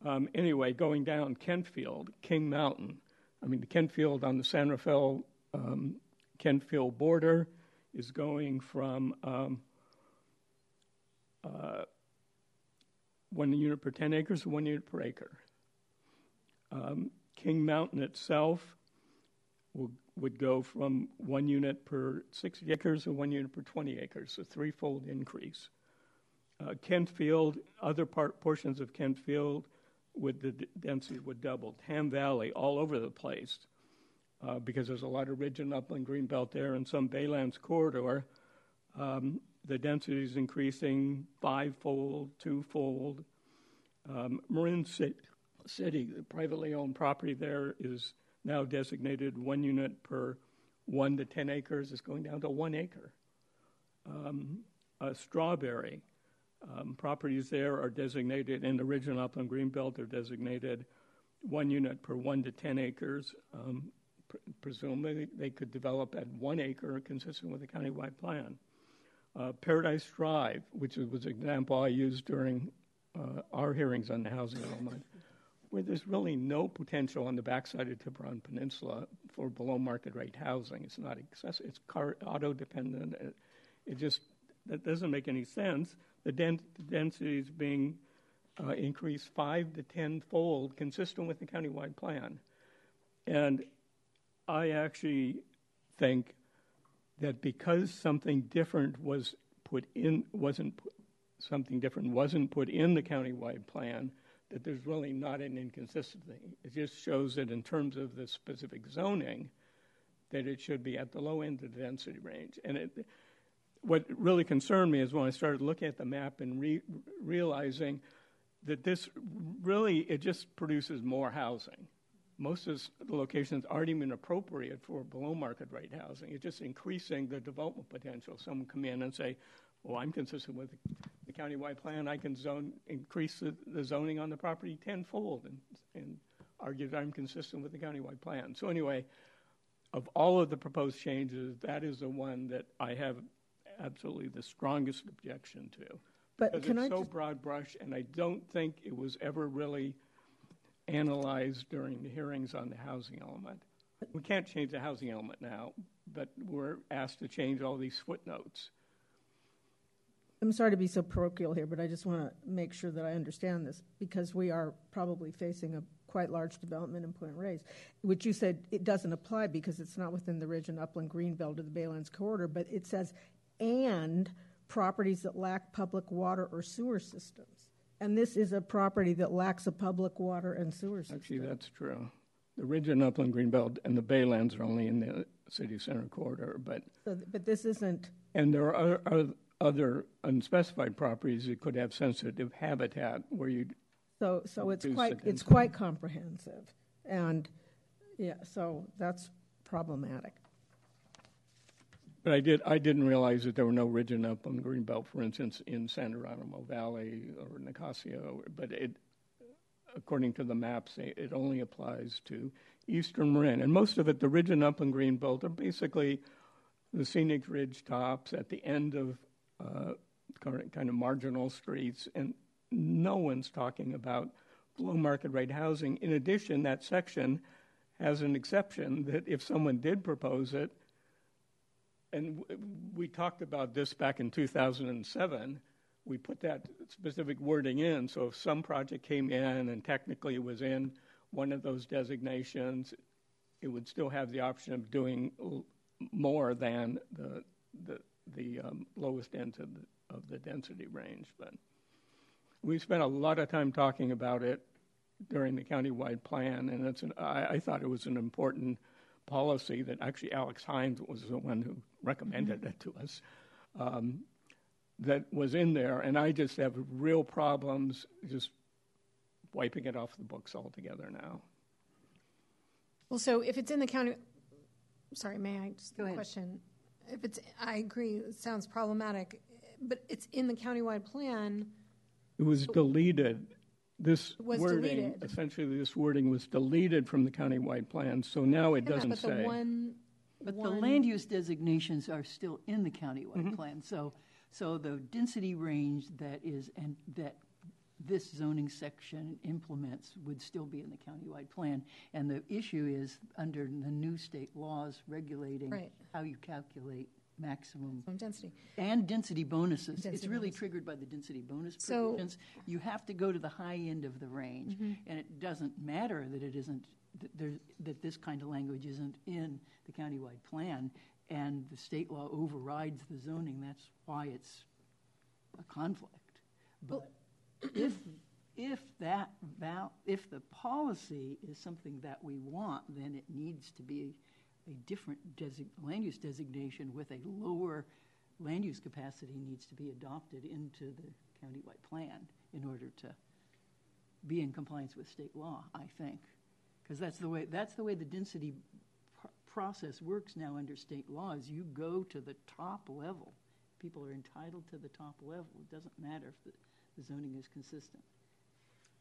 um, anyway, going down Kentfield, King Mountain. I mean, the Kentfield on the San Rafael um, Kentfield border is going from um, uh, one unit per 10 acres one unit per acre. Um, King Mountain itself will, would go from one unit per 60 acres to one unit per 20 acres, a threefold increase. Uh, Kentfield, other part, portions of Kentfield would the d- density would double. Tam Valley, all over the place, uh, because there's a lot of ridge and upland greenbelt there, and some Baylands corridor. Um, the density is increasing fivefold, twofold. Um, Marin Ci- City, the privately owned property there, is now designated one unit per one to 10 acres. It's going down to one acre. Um, Strawberry, Um, properties there are designated in the original upland greenbelt. They're designated one unit per one to ten acres. Um, pr- presumably, they could develop at one acre, consistent with the countywide plan. Uh, Paradise Drive, which was an example I used during uh, our hearings on the housing element, where there's really no potential on the backside of Tiburon Peninsula for below market rate housing. It's not excessive. It's car, auto dependent. It, it just that doesn't make any sense. The, den- the density is being uh, increased five to ten fold, consistent with the countywide plan. And I actually think that because something different was put in, wasn't something different wasn't put in the countywide plan, that there's really not an inconsistency. It just shows that in terms of the specific zoning, that it should be at the low end of the density range. And it, what really concerned me is when I started looking at the map and re- realizing that this really it just produces more housing. Most of the locations aren't even appropriate for below market rate housing. It's just increasing the development potential. Someone come in and say, "Well, I'm consistent with the countywide plan. I can zone increase the, the zoning on the property tenfold," and, and argue that I'm consistent with the countywide plan. So anyway, of all of the proposed changes, that is the one that I have absolutely the strongest objection to. But because can it's I so just- broad brush, and I don't think it was ever really analyzed during the hearings on the housing element. We can't change the housing element now, but we're asked to change all these footnotes. I'm sorry to be so parochial here, but I just want to make sure that I understand this because we are probably facing a quite large development in Point Reyes, which you said it doesn't apply because it's not within the Ridge and Upland Greenbelt or the Baylands corridor, but it says and properties that lack public water or sewer systems. And this is a property that lacks a public water and sewer system. Actually, that's true. The Ridge and Upland Greenbelt and the Baylands are only in the city center corridor, but So, but this isn't, and there are oth- other unspecified properties that could have sensitive habitat where you so, so it's quite, it's quite comprehensive. And, yeah, so that's problematic. But I did. I didn't realize that there were no ridge and upland greenbelt, for instance, in San Geronimo Valley or Nicasio. But it, according to the maps, it only applies to eastern Marin, and most of it, the ridge and upland greenbelt, are basically the scenic ridge tops at the end of uh, kind of marginal streets, and no one's talking about below market rate housing. In addition, that section has an exception that if someone did propose it and we talked about this back in 2007. We put that specific wording in, so if some project came in and technically was in one of those designations, it would still have the option of doing more than the the, the um, lowest end of the, of the density range. But we spent a lot of time talking about it during the countywide plan, and it's an, I, I thought it was an important policy that actually Alex Hinds was the one who recommended it to us. Um, that was in there, and I just have real problems just wiping it off the books altogether now. Well, so if it's in the county, sorry, may I just Go ahead. question? If it's, I agree, it sounds problematic, but it's in the countywide plan. It was deleted. This Was wording, deleted. essentially, this wording was deleted from the countywide plan, so now it doesn't but the say. one, But the land use designations are still in the countywide Mm-hmm. plan, so, so the density range that is, and that this zoning section implements would still be in the countywide plan. And the issue is, under the new state laws regulating Right. how you calculate maximum density. and density bonuses. It's really bonus. triggered by the density bonus So- provisions. You have to go to the high end of the range. And it doesn't matter that it isn't, that there, that this kind of language isn't in the countywide plan. And the state law overrides the zoning. That's why it's a conflict. But [CLEARS THROAT] if, if that val, if the policy is something that we want, then it needs to be a different desi- land use designation with a lower land use capacity needs to be adopted into the countywide plan in order to be in compliance with state law, I think. Because that's the way, that's the way the density process works now under state laws. You go to the top level. people are entitled to the top level. It doesn't matter if the, the zoning is consistent.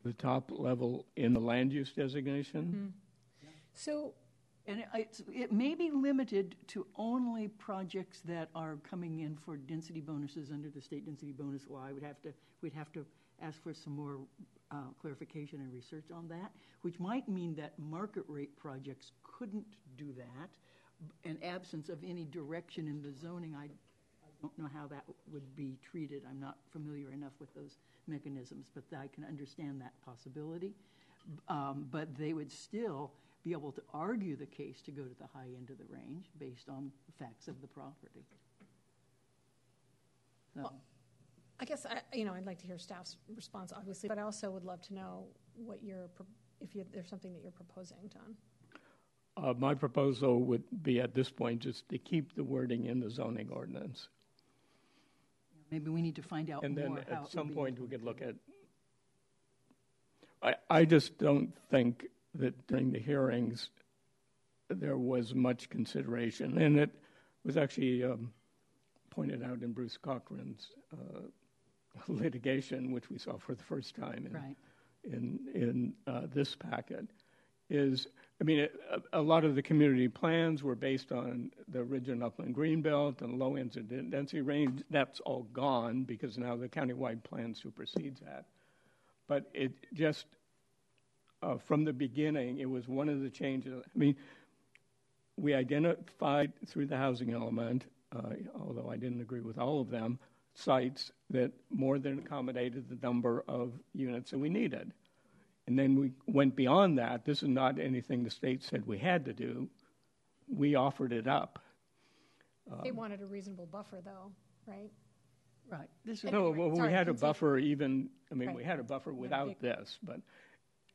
The top level in the land use designation? Mm-hmm. So, And it, it may be limited to only projects that are coming in for density bonuses under the state density bonus law. I would have to, we'd have to ask for some more uh, clarification and research on that, which might mean that market rate projects couldn't do that. In absence of any direction in the zoning, I, don't know how that would be treated. I'm not familiar enough with those mechanisms, but I can understand that possibility. Um, but they would still be able to argue the case to go to the high end of the range based on the facts of the property. So, I guess, I, you know, I'd like to hear staff's response, obviously, but I also would love to know what you're, if you, there's something that you're proposing, Don. Uh, my proposal would be at this point just to keep the wording in the zoning ordinance. maybe we need to find out And then more at would some be point, we could look at, I, I just don't think that during the hearings, there was much consideration. And it was actually um, pointed out in Bruce Cochran's uh, [LAUGHS] litigation, which we saw for the first time in, Right. in, in uh, this packet, is, I mean, it, a, a lot of the community plans were based on the original upland greenbelt and low incident density range. That's all gone because now the countywide plan supersedes that. But it just, uh, from the beginning, it was one of the changes. I mean, we identified through the housing element, uh, although I didn't agree with all of them, sites that more than accommodated the number of units that we needed. And then we went beyond that. This is not anything the state said we had to do. We offered it up. They wanted a reasonable buffer, though, right? Right. This is, No, Anyway, well, we had a continue. buffer even, I mean, we had a buffer big- without this, but,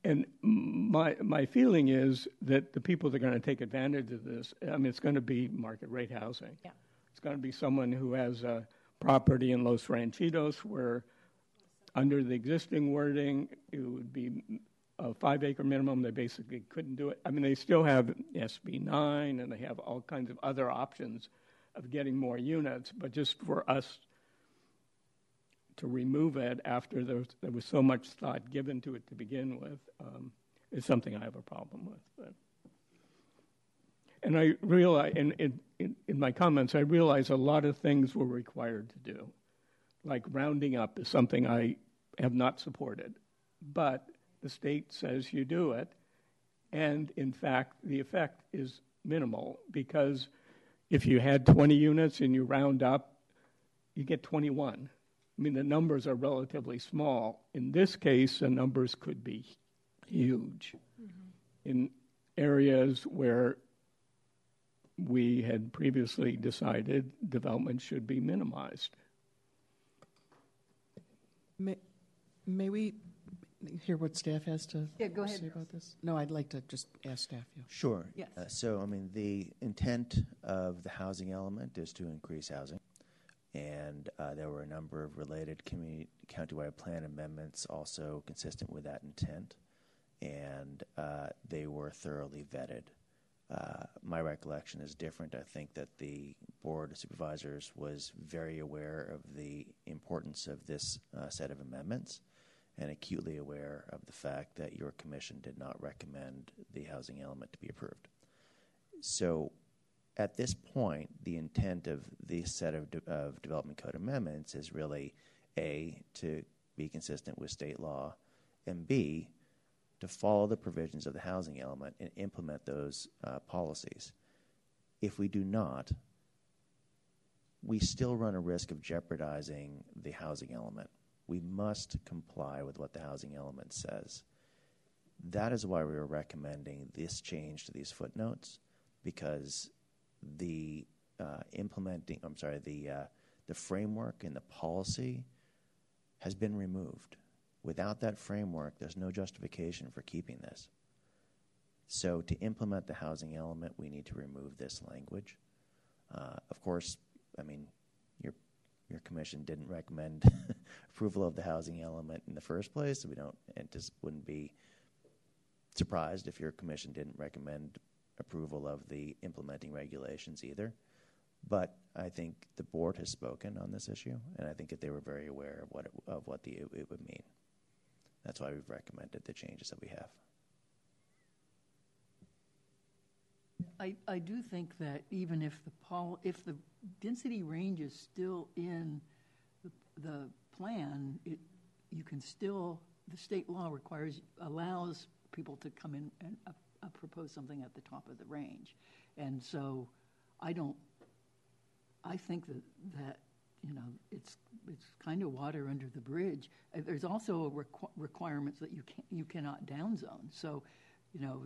and my, my feeling is that the people that are going to take advantage of this, I mean, it's going to be market rate housing. Yeah. It's going to be someone who has a property in Los Ranchitos where, under the existing wording, it would be a five acre minimum. They basically couldn't do it. I mean, they still have SB nine and they have all kinds of other options of getting more units, but just for us to remove it after there was, there was so much thought given to it to begin with um, is something I have a problem with. But. And I realize, in, in, in my comments, I realize a lot of things were required to do. Like rounding up is something I have not supported. But the state says you do it. And in fact, the effect is minimal because if you had 20 units and you round up, you get 21. I mean, the numbers are relatively small. In this case, the numbers could be huge. Mm-hmm. In areas where we had previously decided development should be minimized. May, may we hear what staff has to Yeah, go ahead, say about this? No, I'd like to just ask staff. Yeah. Sure. Yes. Uh, so, I mean, the intent of the housing element is to increase housing. And uh, there were a number of related community, countywide plan amendments also consistent with that intent. And uh, they were thoroughly vetted. Uh, my recollection is different. I think that the Board of Supervisors was very aware of the importance of this uh, set of amendments and acutely aware of the fact that your commission did not recommend the housing element to be approved. So, at this point, the intent of this set of, de- of development code amendments is really A, to be consistent with state law, and B, to follow the provisions of the housing element and implement those uh, policies. If we do not, we still run a risk of jeopardizing the housing element. We must comply with what the housing element says. That is why we are recommending this change to these footnotes, because the uh, implementing, I'm sorry, the uh, the framework and the policy has been removed. Without that framework, there's no justification for keeping this. So, to implement the housing element, we need to remove this language. Uh, of course, I mean, your your commission didn't recommend [LAUGHS] approval of the housing element in the first place, so we don't and just wouldn't be surprised if your commission didn't recommend approval of the implementing regulations either. But I think the board has spoken on this issue, and I think that they were very aware of what it, of what the it, it would mean. That's why we've recommended the changes that we have. I, I do think that even if the pol, if the density range is still in the, the plan, it, you can still, the state law requires, allows people to come in and uh, uh, propose something at the top of the range. And so I don't, I think that, that, you know, it's, it's kind of water under the bridge. Uh, There's also requ- requirements that you can, you cannot downzone. So, you know,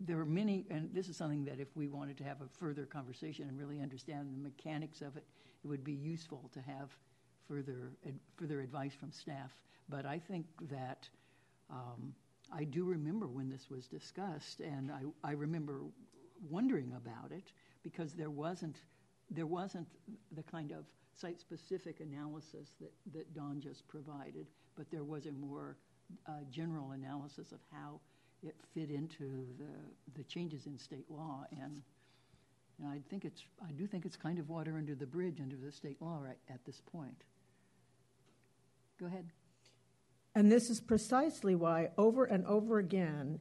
there are many, and this is something that if we wanted to have a further conversation and really understand the mechanics of it, it would be useful to have further, ad- further advice from staff. But I think that, um, I do remember when this was discussed, and I, I remember wondering about it because there wasn't, there wasn't the kind of site-specific analysis that, that Don just provided, but there was a more uh, general analysis of how it fit into the, the changes in state law. And, and I think it's, I do think it's kind of water under the bridge under the state law right at this point. Go ahead. And this is precisely why, over and over again,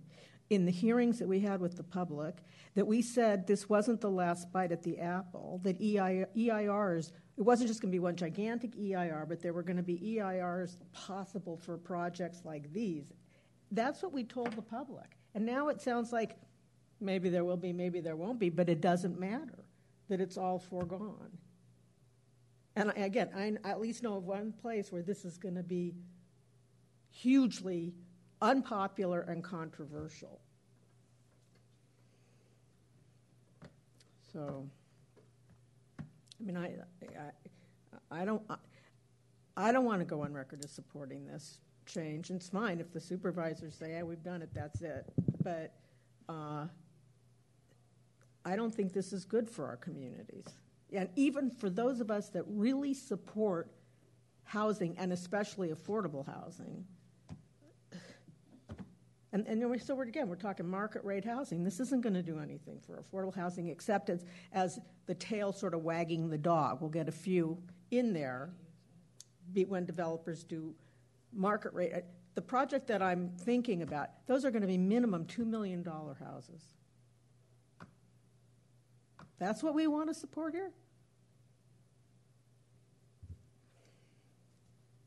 in the hearings that we had with the public, that we said this wasn't the last bite at the apple, that EI, EIRs, it wasn't just going to be one gigantic EIR, but there were going to be EIRs possible for projects like these. That's what we told the public. And now it sounds like maybe there will be, maybe there won't be, but it doesn't matter, that it's all foregone. And again, I at least know of one place where this is going to be hugely unpopular and controversial. So, I mean, I, I, I don't, I, I don't want to go on record as supporting this change. It's fine if the supervisors say, "Yeah, we've done it. That's it." But uh, I don't think this is good for our communities, and even for those of us that really support housing and especially affordable housing. And, and we're- so we're, again, we're talking market rate housing. This isn't going to do anything for affordable housing except as, as the tail sort of wagging the dog. We'll get a few in there when developers do market rate. uh, The project that I'm thinking about, those are going to be minimum $2 million houses. That's what we want to support here?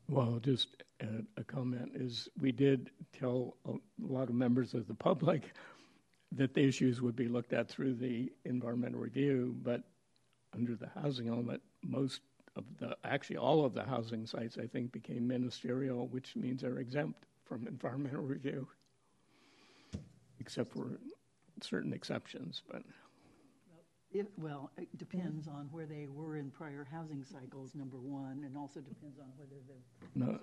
Well, just a, a comment is we did tell a lot of members of the public that the issues would be looked at through the environmental review, but under the housing element, most of the, actually all of the housing sites, I think, became ministerial, which means they're exempt from environmental review, except for certain exceptions, but. If, well, it depends on where they were in prior housing cycles, number one, and also depends on whether the No.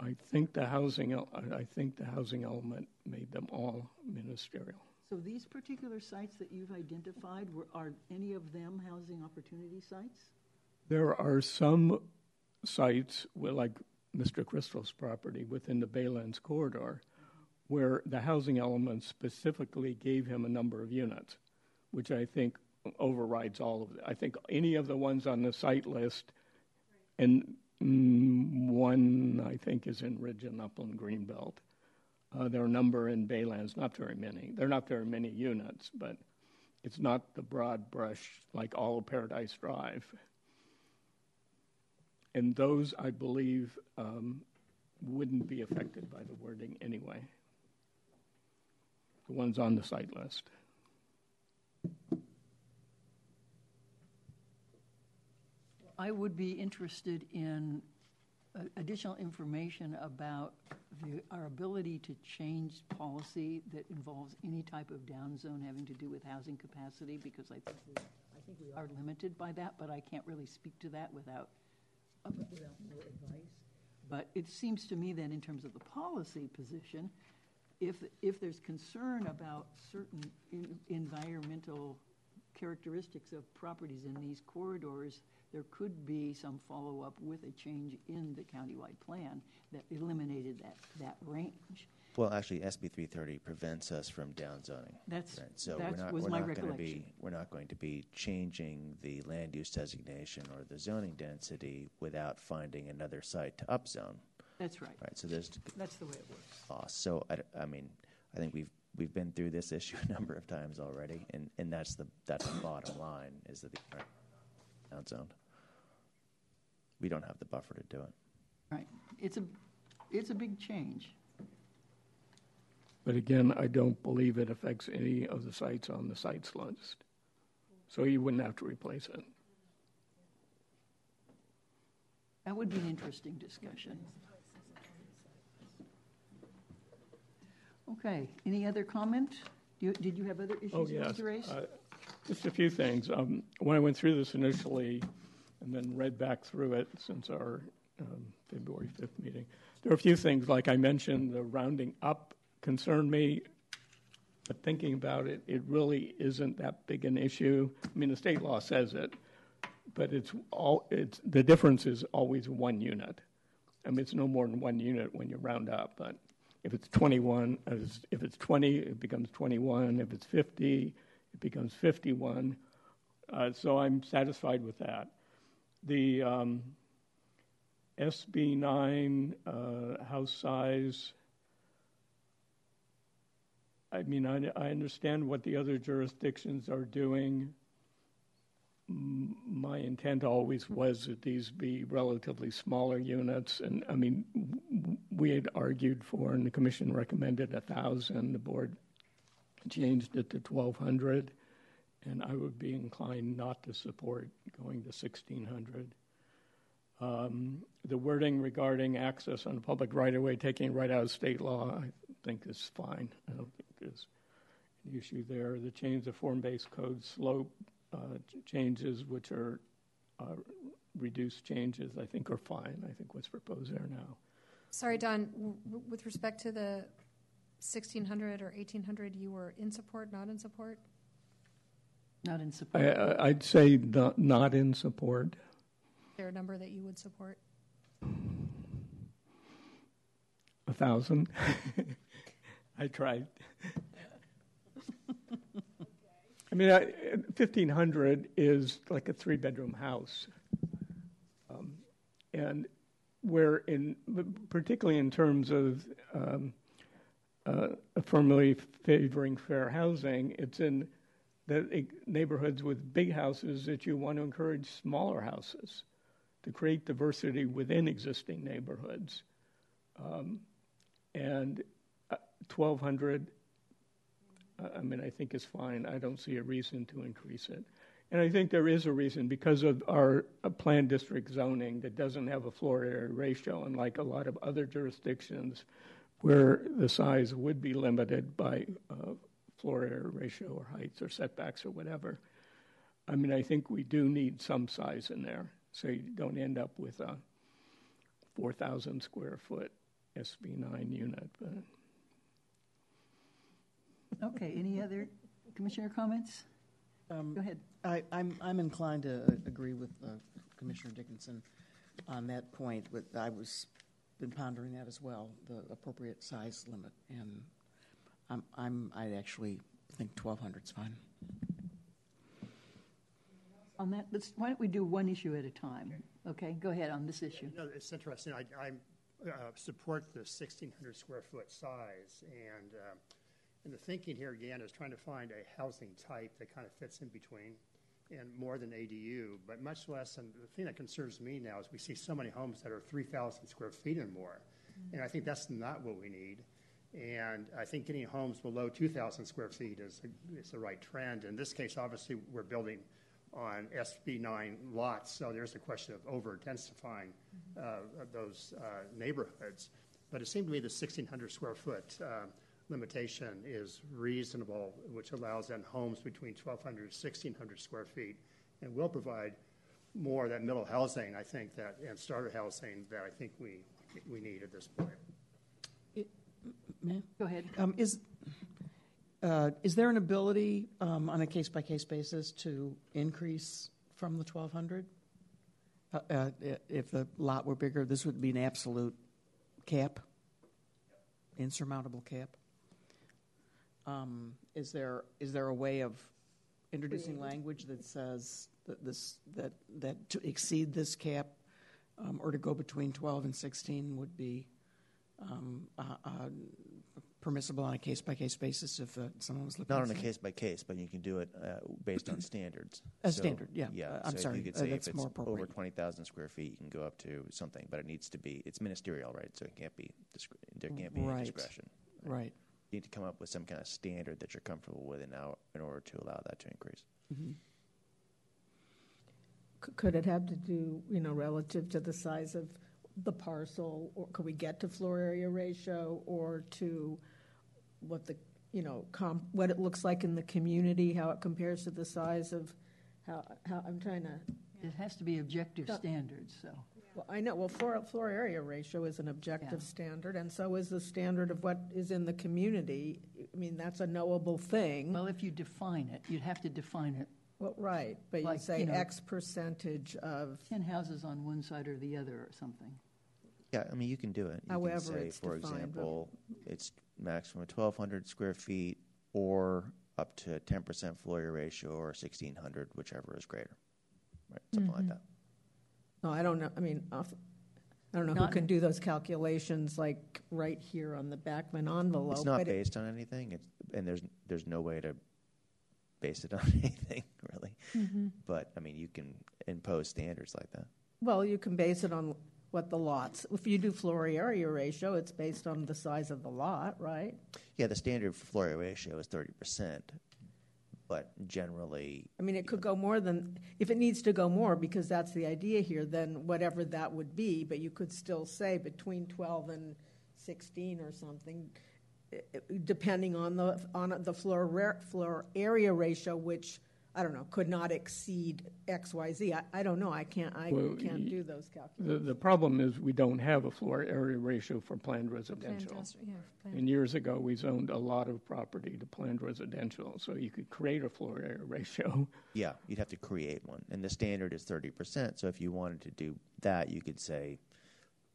I think the housing, el- I think the housing element made them all ministerial. So these particular sites that you've identified, were, are any of them housing opportunity sites? There are some sites, where, like Mr. Krystal's property within the Baylands corridor, where the housing element specifically gave him a number of units, which I think overrides all of it. I think any of the ones on the site list, and one I think is in Ridge and Upland Greenbelt. Uh, there are a number in Baylands, not very many. There are not very many units, but it's not the broad brush like all of Paradise Drive. And those, I believe, um, wouldn't be affected by the wording anyway. The ones on the site list. I would be interested in uh, additional information about the, our ability to change policy that involves any type of downzone having to do with housing capacity, because I think we, I think we are limited by that, but I can't really speak to that without, uh, without more advice. But it seems to me that in terms of the policy position, if, if there's concern about certain en- environmental characteristics of properties in these corridors, there could be some follow-up with a change in the countywide plan that eliminated that, that range. Well, actually, SB 330 prevents us from downzoning. That's, Right, so that we're not, was we're my not going to recollection. be, we're not going to be changing the land use designation or the zoning density without finding another site to upzone. That's right. Right, so there's That's the way it works. So I mean, I think we've we've been through this [LAUGHS] issue a number of times already, and, and that's the that's the bottom line is that the downzoned. We don't have the buffer to do it. Right. It's a, it's a big change. But again, I don't believe it affects any of the sites on the sites list. So you wouldn't have to replace it. That would be an interesting discussion. Okay, any other comment? You- Did you have other issues Oh, you wanted Just a few things. Um, When I went through this initially and then read back through it since our um, February 5th meeting, there are a few things, like I mentioned, the rounding up concerned me. But thinking about it, it really isn't that big an issue. I mean, the state law says it, but it's all, it's, the difference is always one unit. I mean, it's no more than one unit when you round up, but if it's 21, if it's 20, it becomes 21. If it's 50, it becomes 51. Uh, So I'm satisfied with that. The um, SB 9 uh, house size, I mean, I, I understand what the other jurisdictions are doing. M- My intent always was that these be relatively smaller units, and, I mean, w- we had argued for, and the commission recommended a thousand, the board changed it to twelve hundred, and I would be inclined not to support going to sixteen hundred. Um, The wording regarding access on public right-of-way, taking right out of state law, I think is fine. I don't think there's an issue there. The change of form-based code slope uh, changes, which are uh, reduced changes, I think are fine. I think what's proposed there now. Sorry, Don, w- with respect to the 1600 or 1800, you were in support, not in support? Not in I, support. I- I'd say not, not in support. Is there a number that you would support? A thousand. [LAUGHS] I tried. I mean, I, fifteen hundred is like a three-bedroom house, um, and where in particularly in terms of um, uh, affirmatively favoring fair housing, it's in the neighborhoods with big houses that you want to encourage smaller houses to create diversity within existing neighborhoods. Um, and uh, 1,200, uh, I mean, I think is fine. I don't see a reason to increase it. And I think there is a reason because of our uh, planned district zoning that doesn't have a floor area ratio, unlike a lot of other jurisdictions where the size would be limited by uh, floor area ratio or heights or setbacks or whatever. I mean, I think we do need some size in there so you don't end up with a 4,000 square foot SB9 unit. But Okay, any other commissioner comments? Um, Go ahead. I, I'm, I'm inclined to agree with uh, Commissioner Dickinson on that point, but I was been pondering that as well, the appropriate size limit, and I'm, I'm, I actually think 1,200 is fine. On that, let's, why don't we do one issue at a time? Okay, go ahead on this issue. No, it's interesting. I, I uh, support the 1,600 square foot size, and um, and the thinking here again is trying to find a housing type that kind of fits in between, and more than ADU, but much less. And the thing that concerns me now is we see so many homes that are 3,000 square feet and more, and I think that's not what we need. And I think getting homes below 2,000 square feet is is the right trend. In this case, obviously, we're building on SB9 lots, so there's a question of over densifying uh, those uh, neighborhoods. But it seemed to me the 1,600 square foot uh, limitation is reasonable, which allows then homes between 1,200 and 1,600 square feet, and will provide more of that middle housing, I think, that and starter housing that I think we we need at this point. May I? Go ahead. Um, is uh, is there an ability um, on a case by case basis to increase from the 1,200? Uh, uh, if the lot were bigger, this would be an absolute cap, insurmountable cap. Um, is there is there a way of introducing language that says that this that that to exceed this cap um, or to go between 12 and 16 would be um, uh, uh, permissible on a case by case basis if uh, someone was looking Not on a case by case, but you can do it uh, based on [CLEARS THROAT] standards. A So, standard, yeah. Yeah, Uh, I'm so sorry, you could uh, say that's if it's more over twenty thousand square feet, you can go up to something, but it needs to be it's ministerial, right? So it can't be there can't be Right. any discretion. Right. You need to come up with some kind of standard that you're comfortable with in, now, in order to allow that to increase. Mm-hmm. C- Could it have to do, you know, relative to the size of the parcel, or could we get to floor area ratio, or to what the, you know, com, what it looks like in the community, how it compares to the size of, how, how, I'm trying to, It has to be objective Yeah. standards, so. Well, I know, well, floor, floor area ratio is an objective Yeah. standard, and so is the standard of what is in the community. I mean, that's a knowable thing. Well, if you define it, you'd have to define it. Well, right, but you Like, say you know- X percentage of, 10 houses on one side or the other or something. Yeah, I mean, you can do it. You However can say, it's for defined, but- example, it's maximum twelve hundred square feet or up to ten percent floor area ratio or sixteen hundred, whichever is greater. Right, something Mm-hmm. like that. No, I don't know, I mean, off- I don't know who Not- can do those calculations, like, right here on the Backman envelope. It's not but it- based on anything, it's, and there's, there's no way to base it [LAUGHS] on anything, really. Mm-hmm. But, I mean, you can impose standards like that. Well, you can base it on what the lots, if you do floor area ratio, it's based on the size of the lot, right? Yeah, the standard floor area ratio is thirty percent, but generally, I mean, it could go more than, if it needs to go more, because that's the idea here, then whatever that would be, but you could still say between 12 and 16 or something, i- i- depending on the, on the floor, floor area ratio, which, I don't know, could not exceed X, Y, Z. I, I don't know, I can't, I Well, can't y- do those The, calculations. the problem is we don't have a floor area ratio for planned residential. Fantastic, yeah, planned. And years ago, we zoned a lot of property to planned residential, so you could create a floor area [LAUGHS] ratio. yeah, you'd have to create one. And the standard is thirty percent, so if you wanted to do that, you could say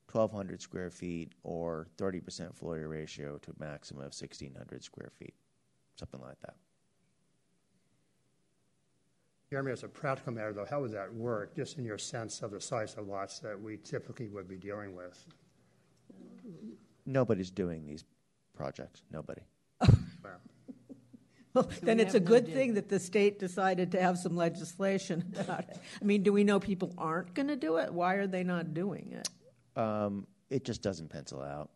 twelve hundred square feet or thirty percent floor area ratio to a maximum of sixteen hundred square feet, something like that. Jeremy, as a practical matter, though, how would that work, just in your sense of the size of lots that we typically would be dealing with? Nobody's doing these projects, nobody. [LAUGHS] Well, Well, Then we it's a no good data. thing that the state decided to have some legislation [LAUGHS] about it. I mean, do we know people aren't going to do it? Why are they not doing it? Um, it just doesn't pencil out.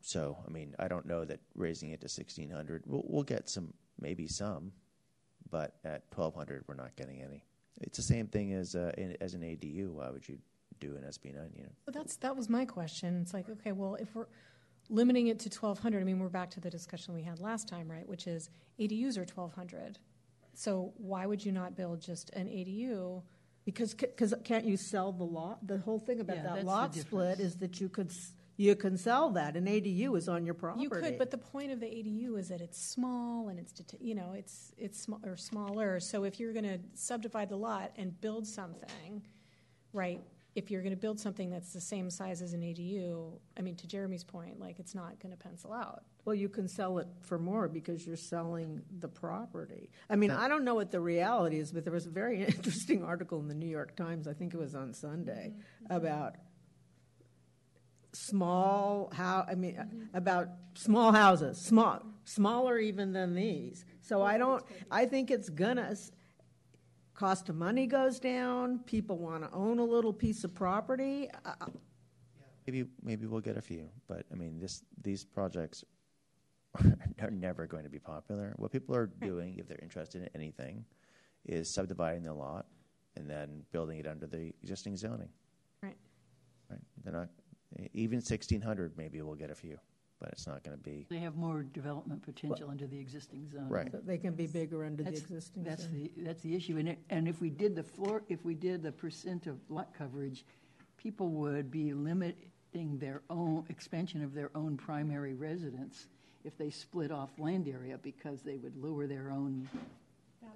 So, I mean, I don't know that raising it to sixteen hundred, we'll, we'll get some, maybe some, but at twelve hundred, we're not getting any. It's the same thing as uh, in, as an ADU. Why would you do an SB nine unit? But that's, that was my question. It's like, okay, well, if we're limiting it to 1,200, I mean, we're back to the discussion we had last time, right? Which is ADUs are 1,200. So why would you not build just an ADU? Because, because can't you sell the lot? The whole thing about Yeah, that that's the lot split difference. is that you could, s- you can sell that. An ADU is on your property. You could, but the point of the ADU is that it's small and it's, you know, it's, it's sm- or smaller. So if you're going to subdivide the lot and build something, right? If you're going to build something that's the same size as an ADU, I mean, to Jeremy's point, like it's not going to pencil out. Well, you can sell it for more because you're selling the property. I mean, I don't know what the reality is, but there was a very [LAUGHS] interesting article in the New York Times, I think it was on Sunday, mm-hmm. about small how I mean about small houses, small smaller even than these. So I don't I think it's gonna cost of money goes down, people want to own a little piece of property. Uh, I- Maybe maybe we'll get a few, but I mean, this these projects [LAUGHS] are never going to be popular. What people are doing, if they're interested in anything, is subdividing the lot and then building it under the existing zoning. Right. Right. They're not even sixteen hundred. Maybe we'll get a few, but it's not going to be They have more development potential under the existing zone. right. They can be bigger under the That's, existing. that's zone. the, that's the issue. And it, and if we did the floor, if we did the percent of lot coverage, people would be limiting their own, expansion of their own primary residence if they split off land area because they would lower their own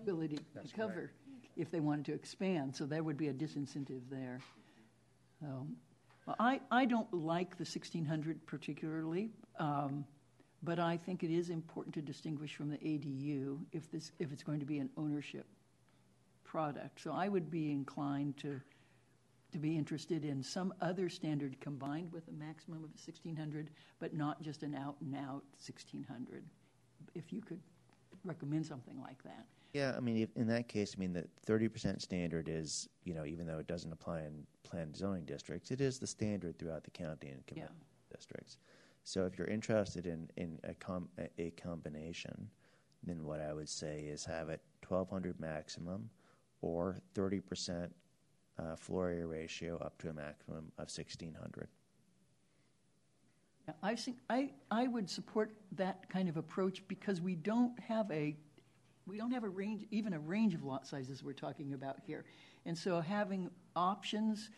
ability That's to cover if they wanted to expand. So there would be a disincentive there. So, well, I, I don't like the 1600 particularly, um, but I think it is important to distinguish from the ADU if this if it's going to be an ownership product. So I would be inclined to to be interested in some other standard combined with a maximum of 1600, but not just an out and out 1600. If you could recommend something like that. Yeah, I mean, if, in that case, I mean, the thirty percent standard is, you know, even though it doesn't apply in planned zoning districts, it is the standard throughout the county and Yeah. districts. So if you're interested in, in a, com- a- combination, then what I would say is have it twelve hundred maximum or thirty percent uh, floor area ratio up to a maximum of sixteen hundred. Yeah, I think I, I would support that kind of approach because we don't have a we don't have a range even a range of lot sizes we're talking about here. And so having options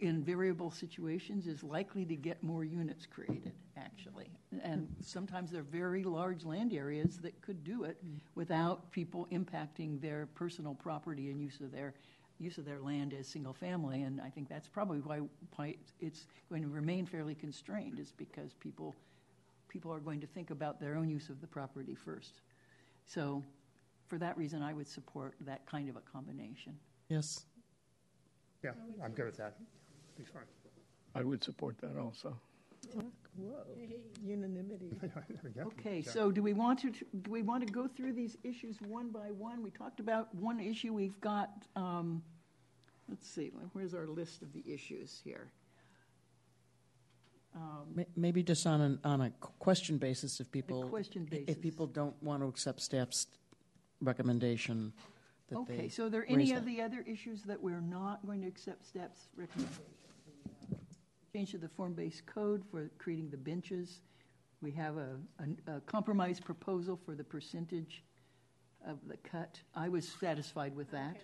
in variable situations is likely to get more units created actually. And sometimes they're very large land areas that could do it mm-hmm. without people impacting their personal property and use of their use of their land as single family and I think that's probably why, why it's going to remain fairly constrained is because people people are going to think about their own use of the property first. So for that reason I would support that kind of a combination. Yes. Yeah, I'm good with that. Be fine. I would support that also. Whoa, unanimity. [LAUGHS] There we go. Okay, Yeah. so do we want to, do we want to go through these issues one by one? We talked about one issue, we've got, um, let's see, where's our list of the issues here? May- Maybe just on an, on a question basis, if people. question If people don't want to accept staff's recommendation, that they. Okay, so are there raise any that. of the other issues that we're not going to accept steps recommendation? Change to the form-based code for creating the benches. We have a, a- a compromise proposal for the percentage of the cut. I was satisfied with that.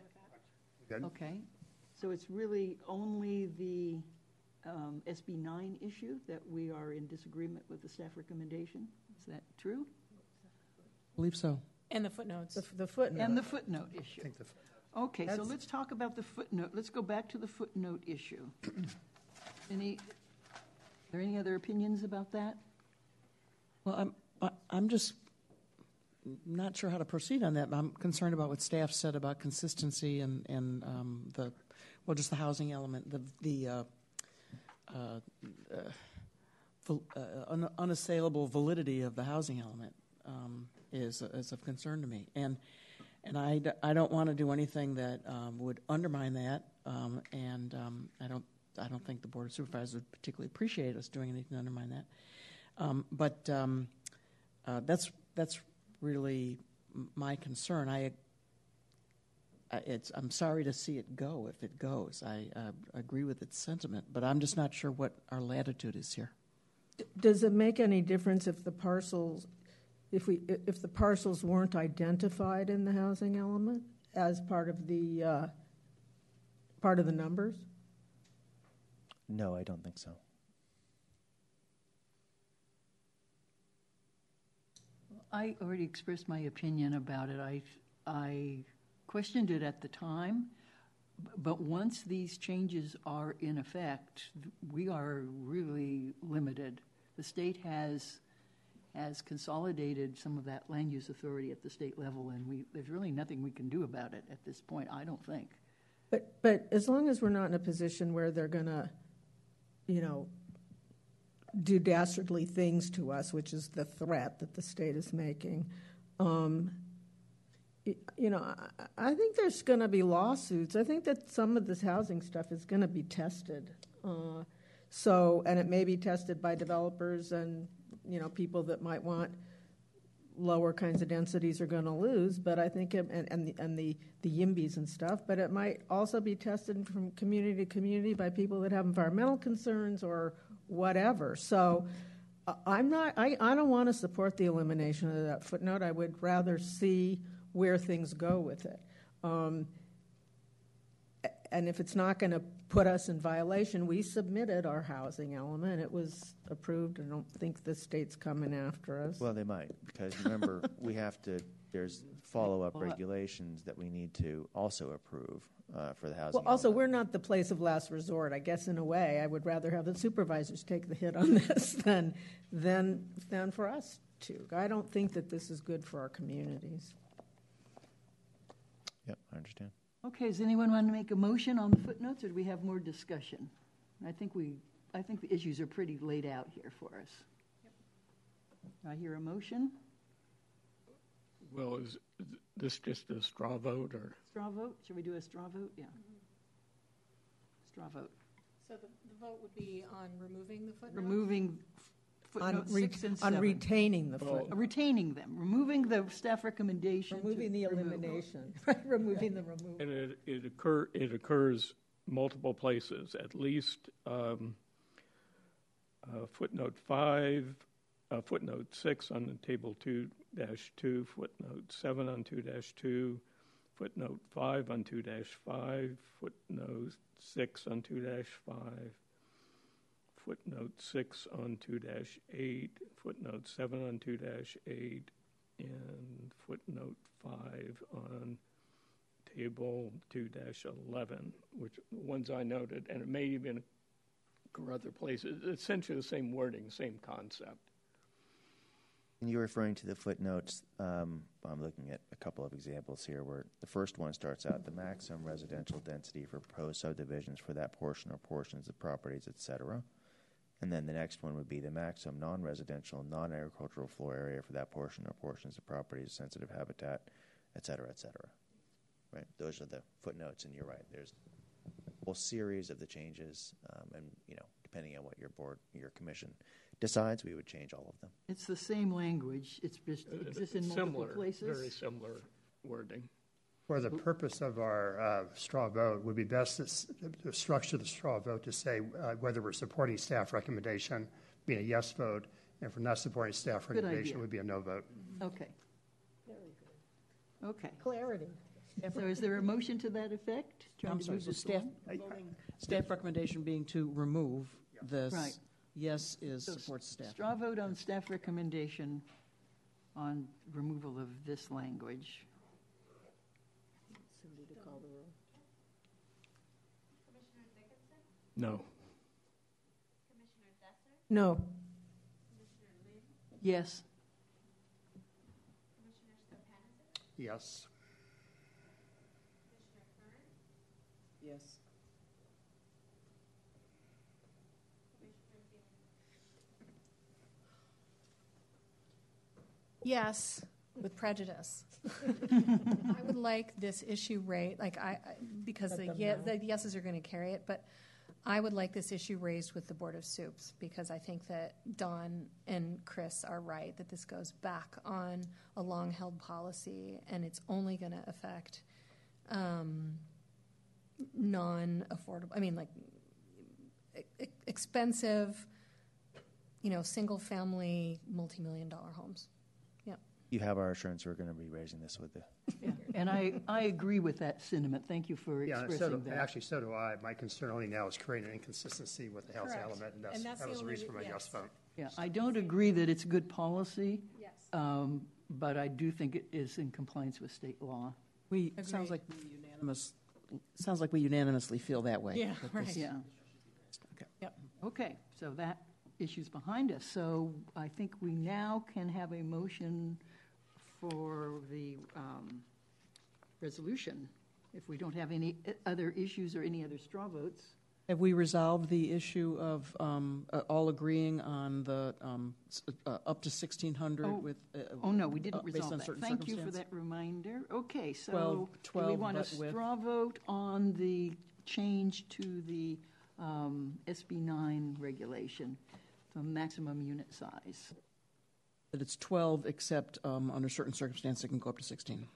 Good. Okay, so it's really only the um, SB 9 issue that we are in disagreement with the staff recommendation? Is that true? I believe so. And the footnotes. The, the footnote. And the footnote issue? I think the, Okay, so let's talk about the footnote. Let's go back to the footnote issue. [CLEARS THROAT] Any, are there any other opinions about that? Well, I'm, I- I'm just not sure how to proceed on that. I'm concerned about what staff said about consistency and, and um, the, well, just the housing element, the, the uh, uh, uh, uh, un- unassailable validity of the housing element um, is, is of concern to me. And, and I, I don't want to do anything that um, would undermine that, um, and um, I don't, I don't think the Board of Supervisors would particularly appreciate us doing anything to undermine that. Um, but um, uh, that's that's really my concern. I, I it's I'm sorry to see it go if it goes. I uh, agree with its sentiment, but I'm just not sure what our latitude is here. Does it make any difference if the parcels, if we, if the parcels weren't identified in the housing element as part of the, uh, part of the numbers? No, I don't think so. I already expressed my opinion about it. I, I questioned it at the time, but once these changes are in effect, we are really limited. The state has, has consolidated some of that land use authority at the state level, and we, there's really nothing we can do about it at this point, I don't think. But, but as long as we're not in a position where they're gonna, you know, do dastardly things to us, which is the threat that the state is making, um, you know, I, I think there's gonna be lawsuits. I think that some of this housing stuff is gonna be tested. Uh, so, and it may be tested by developers and, you know, people that might want lower kinds of densities are going to lose, but I think, it, and, and, the, and the, the YIMBYs and stuff, but it might also be tested from community to community by people that have environmental concerns or whatever. So I- I'm not, I, I don't want to support the elimination of that footnote. I would rather see where things go with it. Um, and if it's not going to put us in violation, we submitted our housing element. It was approved. I don't think the state's coming after us. Well, they might, because remember, [LAUGHS] we have to, there's follow-up Well, regulations that we need to also approve uh, for the housing. Well, also, element. we're not the place of last resort. I guess in a way, I would rather have the supervisors take the hit on [LAUGHS] this than, than, than for us to. I don't think that this is good for our communities. Yep, I understand. Okay, does anyone want to make a motion on the footnotes, or do we have more discussion? I think we, I think the issues are pretty laid out here for us. I hear a motion. Well, is this just a straw vote, or? Straw vote? Should we do a straw vote? Yeah. Straw vote. So the, the vote would be on removing the footnote? Removing On footnotes re- six and On seven. retaining the Well- foot, Retaining them, removing the staff recommendation. to removing the remove. elimination, [LAUGHS] right, removing the removal. And it, it occur, it occurs multiple places, at least um, uh, footnote five, uh, footnote six on the table two dash two, footnote seven on two dash two, footnote five on two dash five, footnote six on two dash five, footnote six on 2 8, footnote seven on 2 8, and footnote five on table two eleven, which the ones I noted, and it may even occur other places. Essentially the same wording, same concept. And you're referring to the footnotes. Um, I'm looking at a couple of examples here where the first one starts out the maximum residential density for proposed subdivisions for that portion or portions of properties, et cetera. And then the next one would be the maximum non residential, non agricultural floor area for that portion or portions of properties, sensitive habitat, et cetera, et cetera. Right? Those are the footnotes, and you're right. There's a whole series of the changes, um, and, you know, depending on what your board, your commission decides, we would change all of them. It's the same language, it's just, it exists in multiple Similar, places. Very similar wording. For the purpose of our uh, straw vote, would be best to s- to structure the straw vote to say uh, whether we're supporting staff recommendation, being a yes vote, and if we're not supporting staff Good recommendation, idea. would be a no vote. Okay. Okay, Clarity. so is there a motion to that effect? Trying I'm to sorry, move so this staff, along? staff recommendation being to remove this. Right. Yes is So supports staff. Straw vote on staff recommendation on removal of this language. Commissioner Dickinson, No. Commissioner Desser, No, Commissioner Lind, Yes. Commissioner Stepanisic, Yes. Commissioner Curran, Yes. Commissioner Bielan. Yes, with prejudice. [LAUGHS] I would like this issue raised, like I, I- because Let the, them ye- know. the yeses are going to carry it, but I would like this issue raised with the Board of Soups, because I think that Don and Chris are right, that this goes back on a long-held policy, and it's only going to affect um, non-affordable, I mean, like, e- expensive, you know, single-family, multi-million dollar homes. You have our assurance we're going to be raising this with the Yeah. And I, I agree with that sentiment. Thank you for Yeah, so expressing do, that. actually, so do I. My concern only now is creating an inconsistency with the health Correct. element, and that's, And that's that was the reason for my re- yes yes. vote. Yeah, I don't agree that it's good policy, Yes. um, but I do think it is in compliance with state law. We, it sounds like we unanimous, sounds like we unanimously feel that way. Yeah, that right. this- Yeah. Okay. Yep. Okay, so that issue's behind us. So I think we now can have a motion for the um, resolution. If we don't have any uh, other issues or any other straw votes. Have we resolved the issue of um, uh, all agreeing on the um, uh, up to 1,600 Oh, with? uh, Oh, no, we uh, didn't based resolve that. Thank you for that reminder. Okay, so Twelve- do we want a straw vote on the change to the um, SB 9 regulation, the maximum unit size? That it's 12, except um, under certain circumstances, it can go up to 16.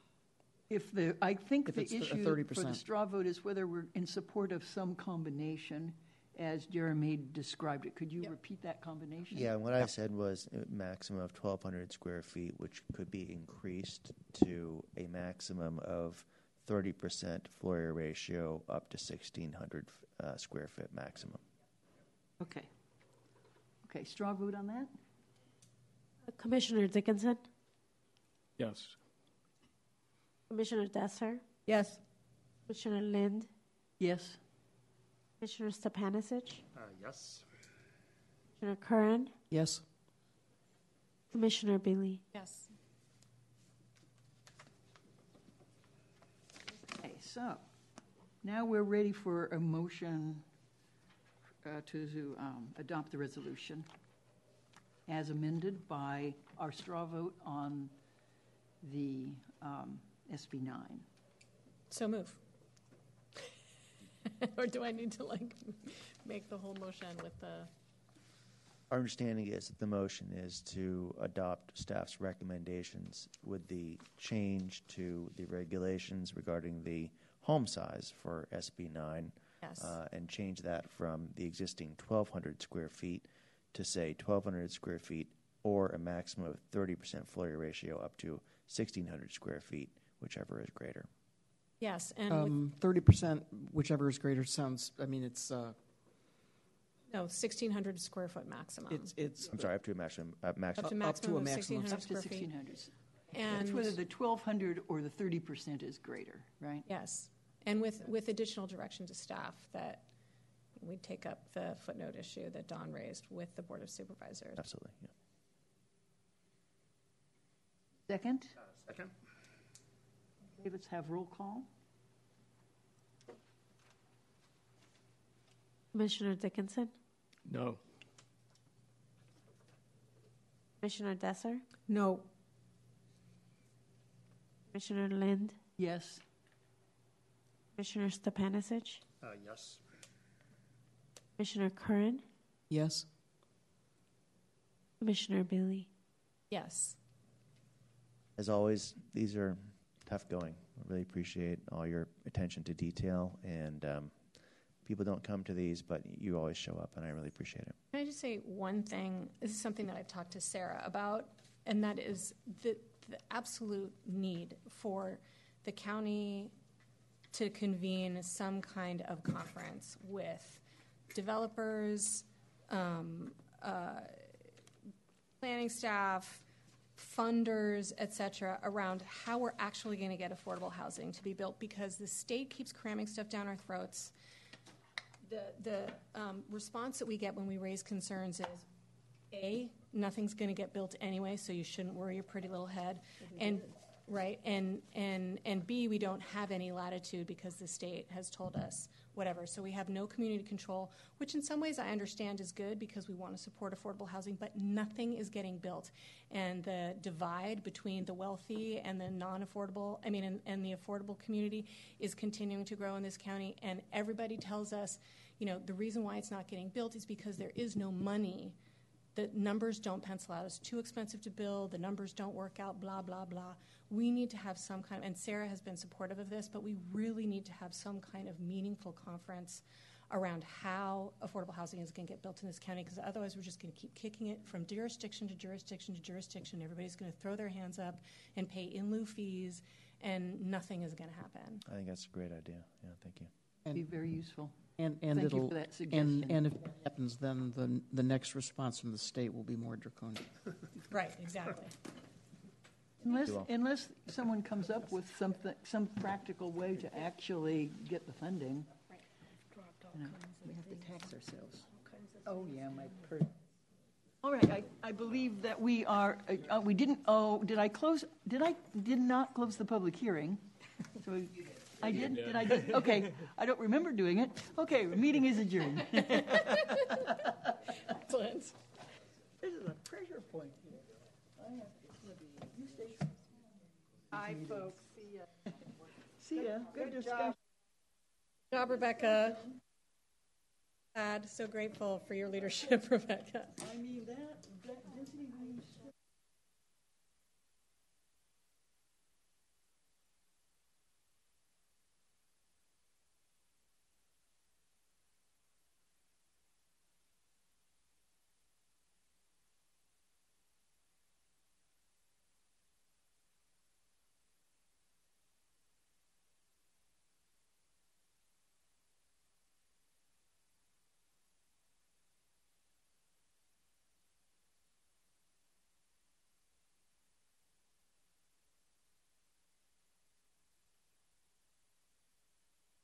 If the, I think If the it's the- a issue for the 30%. straw vote is whether we're in support of some combination, as Jeremy described it. Could you Yep. repeat that combination? Yeah, and what I said was a maximum of 1,200 square feet, which could be increased to a maximum of 30% floor area ratio up to 1,600 uh, square foot maximum. Okay. Okay, straw vote on that? Commissioner Dickinson, Yes. Commissioner Desser, Yes. Commissioner Lind, Yes. Commissioner Stepanisic, Uh, yes. Commissioner Curran, Yes. Commissioner Billy. Yes. Okay, so now we're ready for a motion uh, to to, um, adopt the resolution as amended by our straw vote on the um, SB 9. So move. [LAUGHS] or do I need to like make the whole motion with the? Our understanding is that the motion is to adopt staff's recommendations with the change to the regulations regarding the home size for SB 9 Yes. uh, and change that from the existing 1,200 square feet to say 1,200 square feet or a maximum of 30% floor area ratio up to 1,600 square feet, whichever is greater. Yes, and with, Um, 30%, whichever is greater, sounds, I mean, it's, uh, no, 1,600 square foot maximum. it's, it's, I'm sorry, up to a maximum, uh, maximum Up to Up- up to maximum a of maximum of 1,600 Up to square feet. 1,600. And It's whether the 1,200 or the 30% is greater, right? Yes, and with, with additional direction to staff that we take up the footnote issue that Don raised with the Board of Supervisors. absolutely. Yeah. Second? Second? Okay, let's have roll call. Commissioner Dickinson, No. Commissioner Desser, No. Commissioner Lind, Yes. Commissioner Stepanisic, Uh, yes. Commissioner Curran, yes. Commissioner Bailey? Yes, As always, these are tough going. I really appreciate all your attention to detail, and um, people don't come to these, but you always show up, and I really appreciate it. Can I just say one thing? This is something that I've talked to Sarah about, and that is the, the absolute need for the county to convene some kind of conference with developers, um, uh, planning staff, funders, et cetera, around how we're actually going to get affordable housing to be built because the state keeps cramming stuff down our throats the, the um, response that we get when we raise concerns is A, nothing's going to get built anyway, so you shouldn't worry your pretty little head. And, right, and, and, and B, we don't have any latitude because the state has told us whatever. So we have no community control, which in some ways I understand is good because we want to support affordable housing, but nothing is getting built. And the divide between the wealthy and the non affordable, I mean, and, and the affordable community is continuing to grow in this county. And everybody tells us, you know, the reason why it's not getting built is because there is no money. The numbers don't pencil out. It's too expensive to build. The numbers don't work out, blah, blah, blah. We need to have some kind of, and Sarah has been supportive of this, but we really need to have some kind of meaningful conference around how affordable housing is going to get built in this county because otherwise we're just going to keep kicking it from jurisdiction to jurisdiction to jurisdiction. Everybody's going to throw their hands up and pay in lieu fees, and nothing is going to happen. I think that's a great idea. Yeah, thank you. Be very useful. And, and Thank you it'll, for that and, suggestion. and if that happens, then the, the next response from the state will be more draconian. Right, exactly. Unless, unless someone comes up with something, some practical way to actually get the funding. You know, We have to tax ourselves. Oh, yeah, my per. All right, I, I believe that we are, uh, uh, we didn't, oh, did I close, did I, did not close the public hearing? So we- I did, did I, did- okay, I don't remember doing it. Okay, meeting is adjourned. [LAUGHS] [LAUGHS] Excellent. This is a pressure point here. I have to be, you stay. Hi, folks. See ya. See ya. Good discussion. Good job, Rebecca. Glad, so grateful for your leadership, [LAUGHS] Rebecca. I mean, that, that density